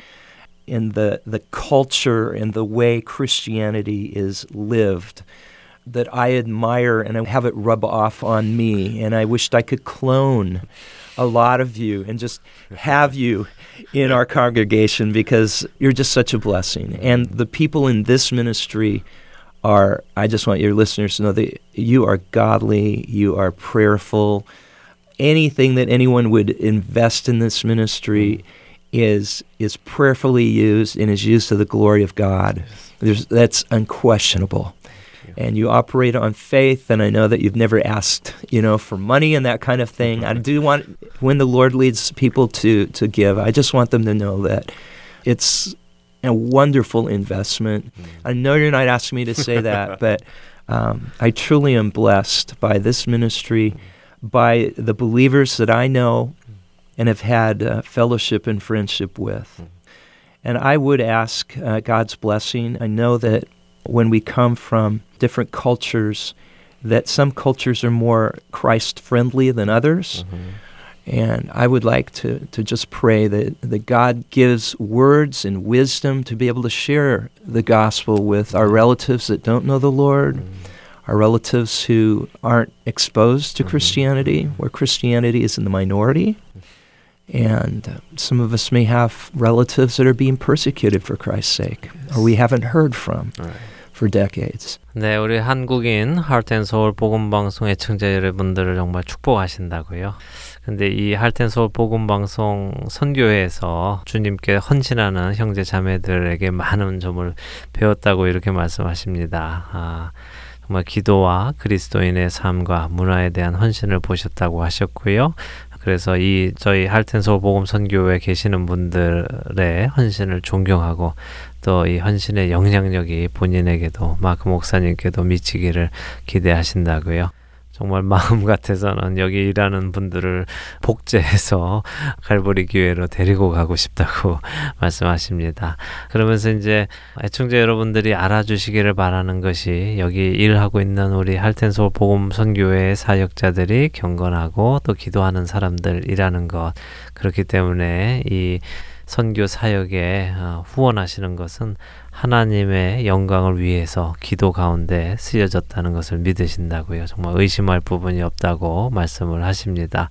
in the, the culture and the way Christianity is lived that I admire and I have it rub off on me. And I wished I could clone a lot of you and just have you in our congregation because you're just such a blessing. And the people in this ministry are, I just want your listeners to know that you are godly, you are prayerful. Anything that anyone would invest in this ministry mm-hmm. is is prayerfully used and is used to the glory of God. There's, that's unquestionable. And you operate on faith and i know that you've never asked you know for money and that kind of thing. I do want when the lord leads people to to give i just want them to know that it's a wonderful investment mm. i know you're not asking me to say that but um, i truly am blessed by this ministry by the believers that i know and have had uh, fellowship and friendship with mm. and i would ask uh, god's blessing i know that when we come from different cultures, that some cultures are more Christ friendly than others. Mm-hmm. And I would like to, to just pray that, that God gives words and wisdom to be able to share the gospel with our relatives that don't know the Lord, mm-hmm. our relatives who aren't exposed to mm-hmm. Christianity, where Christianity is in the minority. And uh, some of us may have relatives that are being persecuted for Christ's sake, or we haven't heard from. Right. for decades. 네, 우리 한국인 하트앤서울 복음방송 애청자 여러분들을 정말 축복하신다고요. 근데 이 할텐서울 복음방송 선교회에서 주님께 헌신하는 형제 자매들에게 많은 점을 배웠다고 이렇게 말씀하십니다. 아, 정말 기도와 그리스도인의 삶과 문화에 대한 헌신을 보셨다고 하셨고요. 그래서 이 저희 할텐서 복음 선교회 계시는 분들의 헌신을 존경하고 또 이 헌신의 영향력이 본인에게도 마크 목사님께도 미치기를 기대하신다고요. 정말 마음 같아서는 여기 일하는 분들을 복제해서 갈보리 교회로 데리고 가고 싶다고 말씀하십니다. 그러면서 이제 애청자 여러분들이 알아주시기를 바라는 것이 여기 일하고 있는 우리 할텐소 복음 선교회 사역자들이 경건하고 또 기도하는 사람들이라는 것 그렇기 때문에 이 선교 사역에 어, 후원하시는 것은 하나님의 영광을 위해서 기도 가운데 쓰여졌다는 것을 믿으신다고요. 정말 의심할 부분이 없다고 말씀을 하십니다.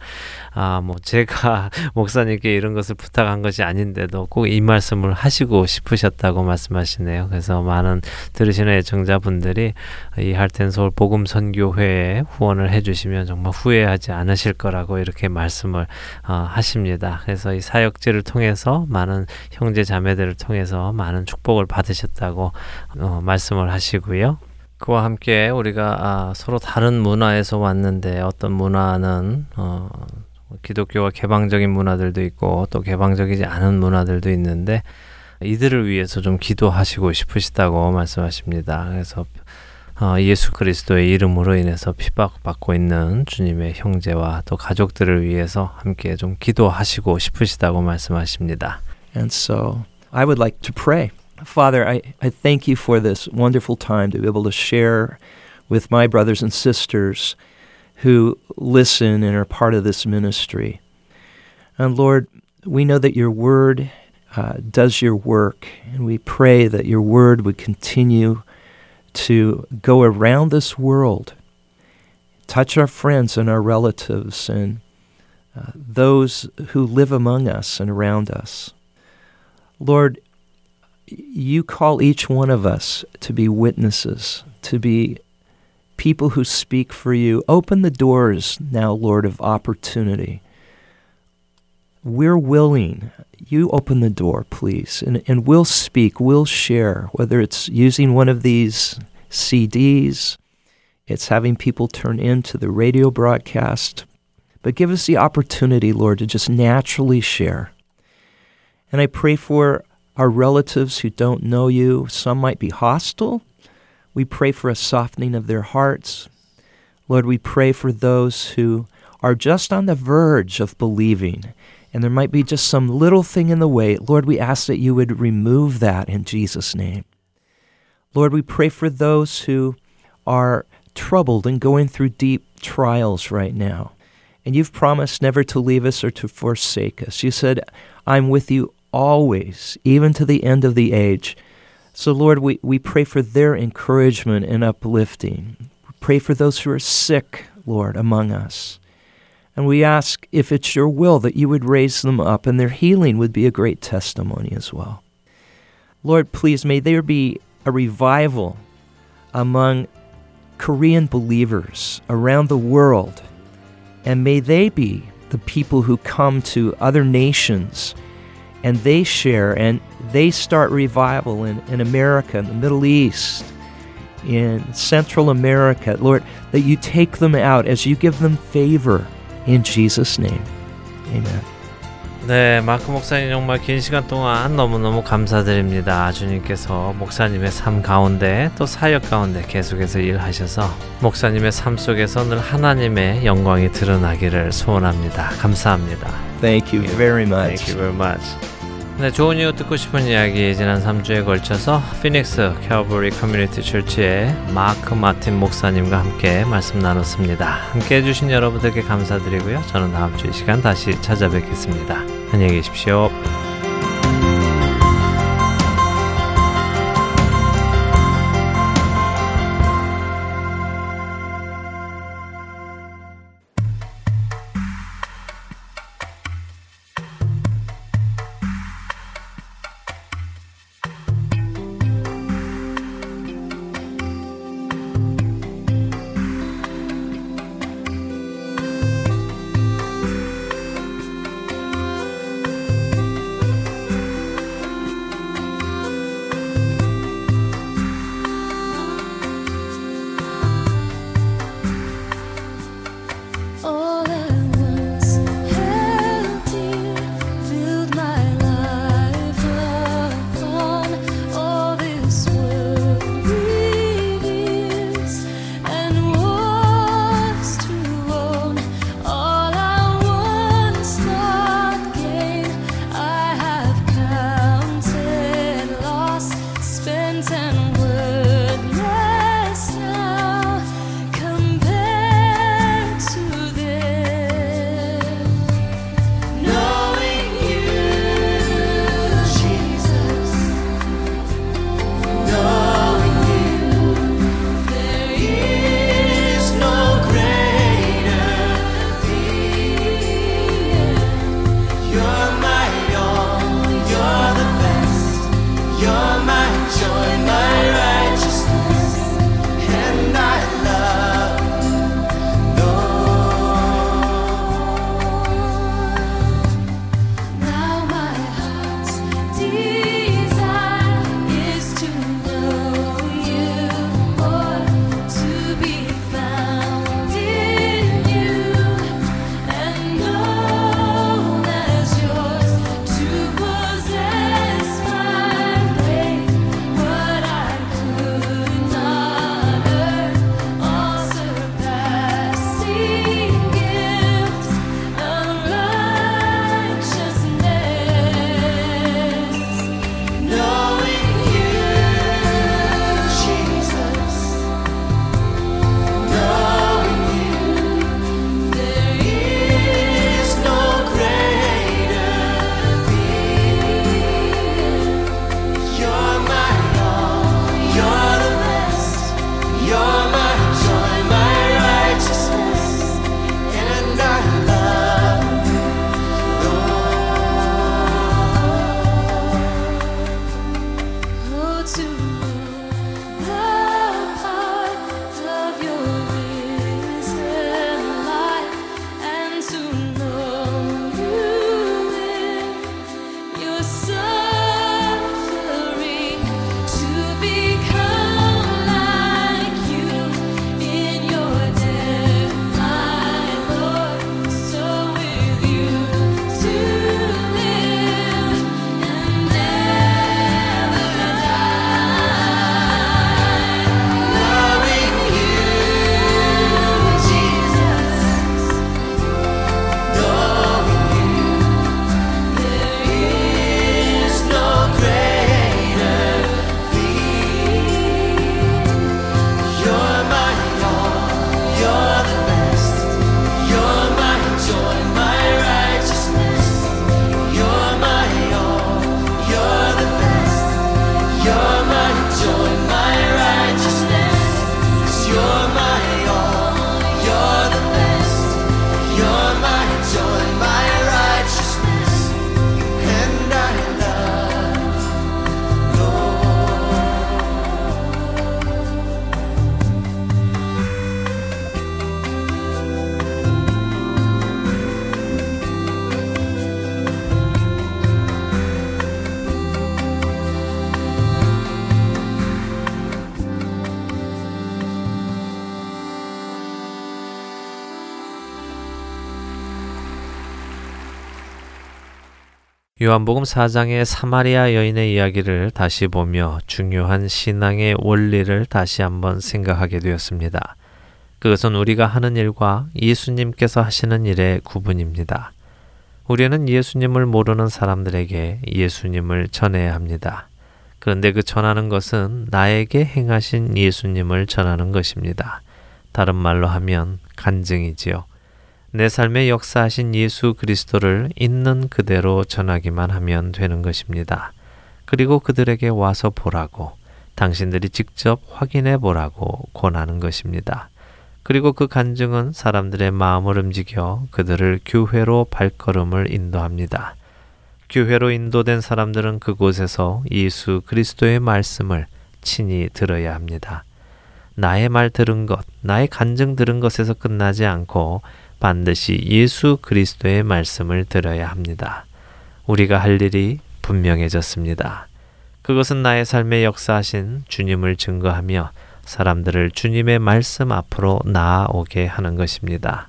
아, 뭐 제가 목사님께 이런 것을 부탁한 것이 아닌데도 꼭 이 말씀을 하시고 싶으셨다고 말씀하시네요. 그래서 많은 들으시는 애청자분들이 이 할텐 서울 복음 선교회에 후원을 해 주시면 정말 후회하지 않으실 거라고 이렇게 말씀을 어, 하십니다. 그래서 이 사역제를 통해서 많은 형제 자매들을 통해서 많은 축복을 받으 되셨다고 어, 말씀을 하시고요. 그와 함께 우리가 아, 서로 다른 문화에서 왔는데 어떤 문화는 어, 기독교와 개방적인 문화들도 있고 또 개방적이지 않은 문화들도 있는데 이들을 위해서 좀 기도하시고 싶으시다고 말씀하십니다. 그래서 어, 예수 그리스도의 이름으로 인해서 피박받고 있는 주님의 형제와 또 가족들을 위해서 함께 좀 기도하시고 싶으시다고 말씀하십니다. And so I would like to pray. Father, I, I thank you for this wonderful time to be able to share with my brothers and sisters who listen and are part of this ministry. And Lord, we know that your word uh, does your work, and we pray that your word would continue to go around this world, touch our friends and our relatives and uh, those who live among us and around us. Lord, you call each one of us to be witnesses, to be people who speak for you. Open the doors now, Lord, of opportunity. We're willing. You open the door, please, and, and we'll speak, we'll share, whether it's using one of these CDs, it's having people turn into the radio broadcast. But give us the opportunity, Lord, to just naturally share. And I pray for our relatives who don't know you. Some might be hostile. We pray for a softening of their hearts. Lord, we pray for those who are just on the verge of believing, and there might be just some little thing in the way. Lord, we ask that you would remove that in Jesus' name. Lord, we pray for those who are troubled and going through deep trials right now. And you've promised never to leave us or to forsake us. You said, I'm with you always, even to the end of the age. So, Lord, we, we pray for their encouragement and uplifting. We pray for those who are sick, Lord, among us. And we ask if it's your will that you would raise them up and their healing would be a great testimony as well. Lord, please may there be a revival among Korean believers around the world, and may they be the people who come to other nations and they share and they start revival in, in America, in the Middle East, in Central America. Lord, that you take them out as you give them favor in Jesus' name. Amen. 네, 마크 목사님 정말 긴 시간 동안 너무너무 감사드립니다. 주님께서 목사님의 삶 가운데 또 사역 가운데 계속해서 일하셔서 목사님의 삶 속에서 늘 하나님의 영광이 드러나기를 소원합니다. 감사합니다. Thank you very much. Thank you very much. 네, 좋은 이웃 듣고 싶은 이야기 지난 3주에 걸쳐서 피닉스 Calvary Community Church의 마크 마틴 목사님과 함께 말씀 나눴습니다. 함께 해주신 여러분들께 감사드리고요. 저는 다음 주 이 시간 다시 찾아뵙겠습니다. 안녕히 계십시오. 요한복음 4장의 사마리아 여인의 이야기를 다시 보며 중요한 신앙의 원리를 다시 한번 생각하게 되었습니다. 그것은 우리가 하는 일과 예수님께서 하시는 일의 구분입니다. 우리는 예수님을 모르는 사람들에게 예수님을 전해야 합니다. 그런데 그 전하는 것은 나에게 행하신 예수님을 전하는 것입니다. 다른 말로 하면 간증이지요. 내 삶에 역사하신 예수 그리스도를 있는 그대로 전하기만 하면 되는 것입니다. 그리고 그들에게 와서 보라고, 당신들이 직접 확인해 보라고 권하는 것입니다. 그리고 그 간증은 사람들의 마음을 움직여 그들을 교회로 발걸음을 인도합니다. 교회로 인도된 사람들은 그곳에서 예수 그리스도의 말씀을 친히 들어야 합니다. 나의 말 들은 것, 나의 간증 들은 것에서 끝나지 않고 반드시 예수 그리스도의 말씀을 들어야 합니다. 우리가 할 일이 분명해졌습니다. 그것은 나의 삶에 역사하신 주님을 증거하며 사람들을 주님의 말씀 앞으로 나아오게 하는 것입니다.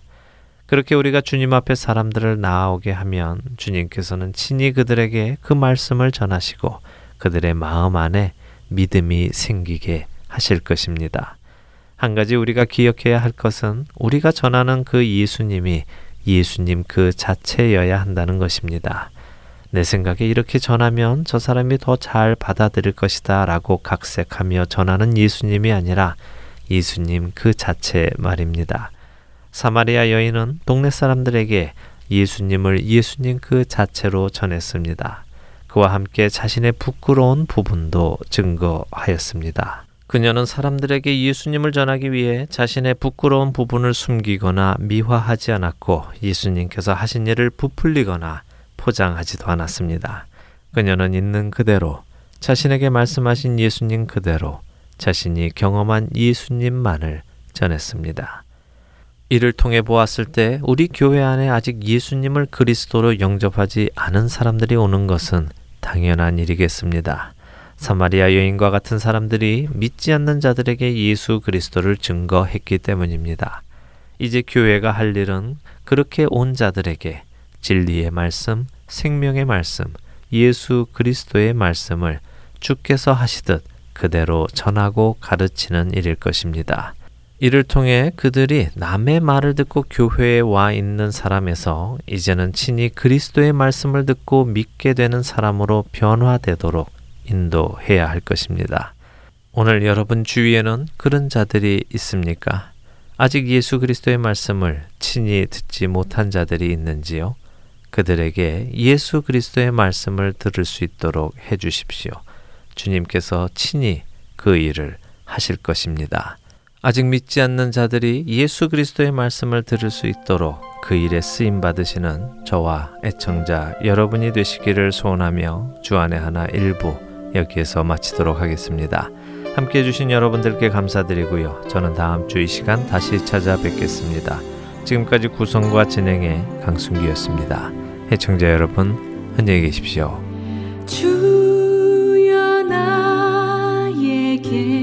그렇게 우리가 주님 앞에 사람들을 나아오게 하면 주님께서는 친히 그들에게 그 말씀을 전하시고 그들의 마음 안에 믿음이 생기게 하실 것입니다. 한 가지 우리가 기억해야 할 것은 우리가 전하는 그 예수님이 예수님 그 자체여야 한다는 것입니다. 내 생각에 이렇게 전하면 저 사람이 더 잘 받아들일 것이다 라고 각색하며 전하는 예수님이 아니라 예수님 그 자체 말입니다. 사마리아 여인은 동네 사람들에게 예수님을 예수님 그 자체로 전했습니다. 그와 함께 자신의 부끄러운 부분도 증거하였습니다. 그녀는 사람들에게 예수님을 전하기 위해 자신의 부끄러운 부분을 숨기거나 미화하지 않았고 예수님께서 하신 일을 부풀리거나 포장하지도 않았습니다. 그녀는 있는 그대로 자신에게 말씀하신 예수님 그대로 자신이 경험한 예수님만을 전했습니다. 이를 통해 보았을 때 우리 교회 안에 아직 예수님을 그리스도로 영접하지 않은 사람들이 오는 것은 당연한 일이겠습니다. 사마리아 여인과 같은 사람들이 믿지 않는 자들에게 예수 그리스도를 증거했기 때문입니다. 이제 교회가 할 일은 그렇게 온 자들에게 진리의 말씀, 생명의 말씀, 예수 그리스도의 말씀을 주께서 하시듯 그대로 전하고 가르치는 일일 것입니다. 이를 통해 그들이 남의 말을 듣고 교회에 와 있는 사람에서 이제는 친히 그리스도의 말씀을 듣고 믿게 되는 사람으로 변화되도록 인도해야 할 것입니다. 오늘 여러분 주위에는 그런 자들이 있습니까? 아직 예수 그리스도의 말씀을 친히 듣지 못한 자들이 있는지요? 그들에게 예수 그리스도의 말씀을 들을 수 있도록 해 주십시오. 주님께서 친히 그 일을 하실 것입니다. 아직 믿지 않는 자들이 예수 그리스도의 말씀을 들을 수 있도록 그 일에 쓰임 받으시는 저와 애청자 여러분이 되시기를 소원하며 주안의 하나 일부 여기에서 마치도록 하겠습니다. 함께 해주신 여러분들께 감사드리고요. 저는 다음 주 이 시간 다시 찾아뵙겠습니다. 지금까지 구성과 진행의 강순기였습니다. 해청자 여러분, 안녕히 계십시오. 주여 나에게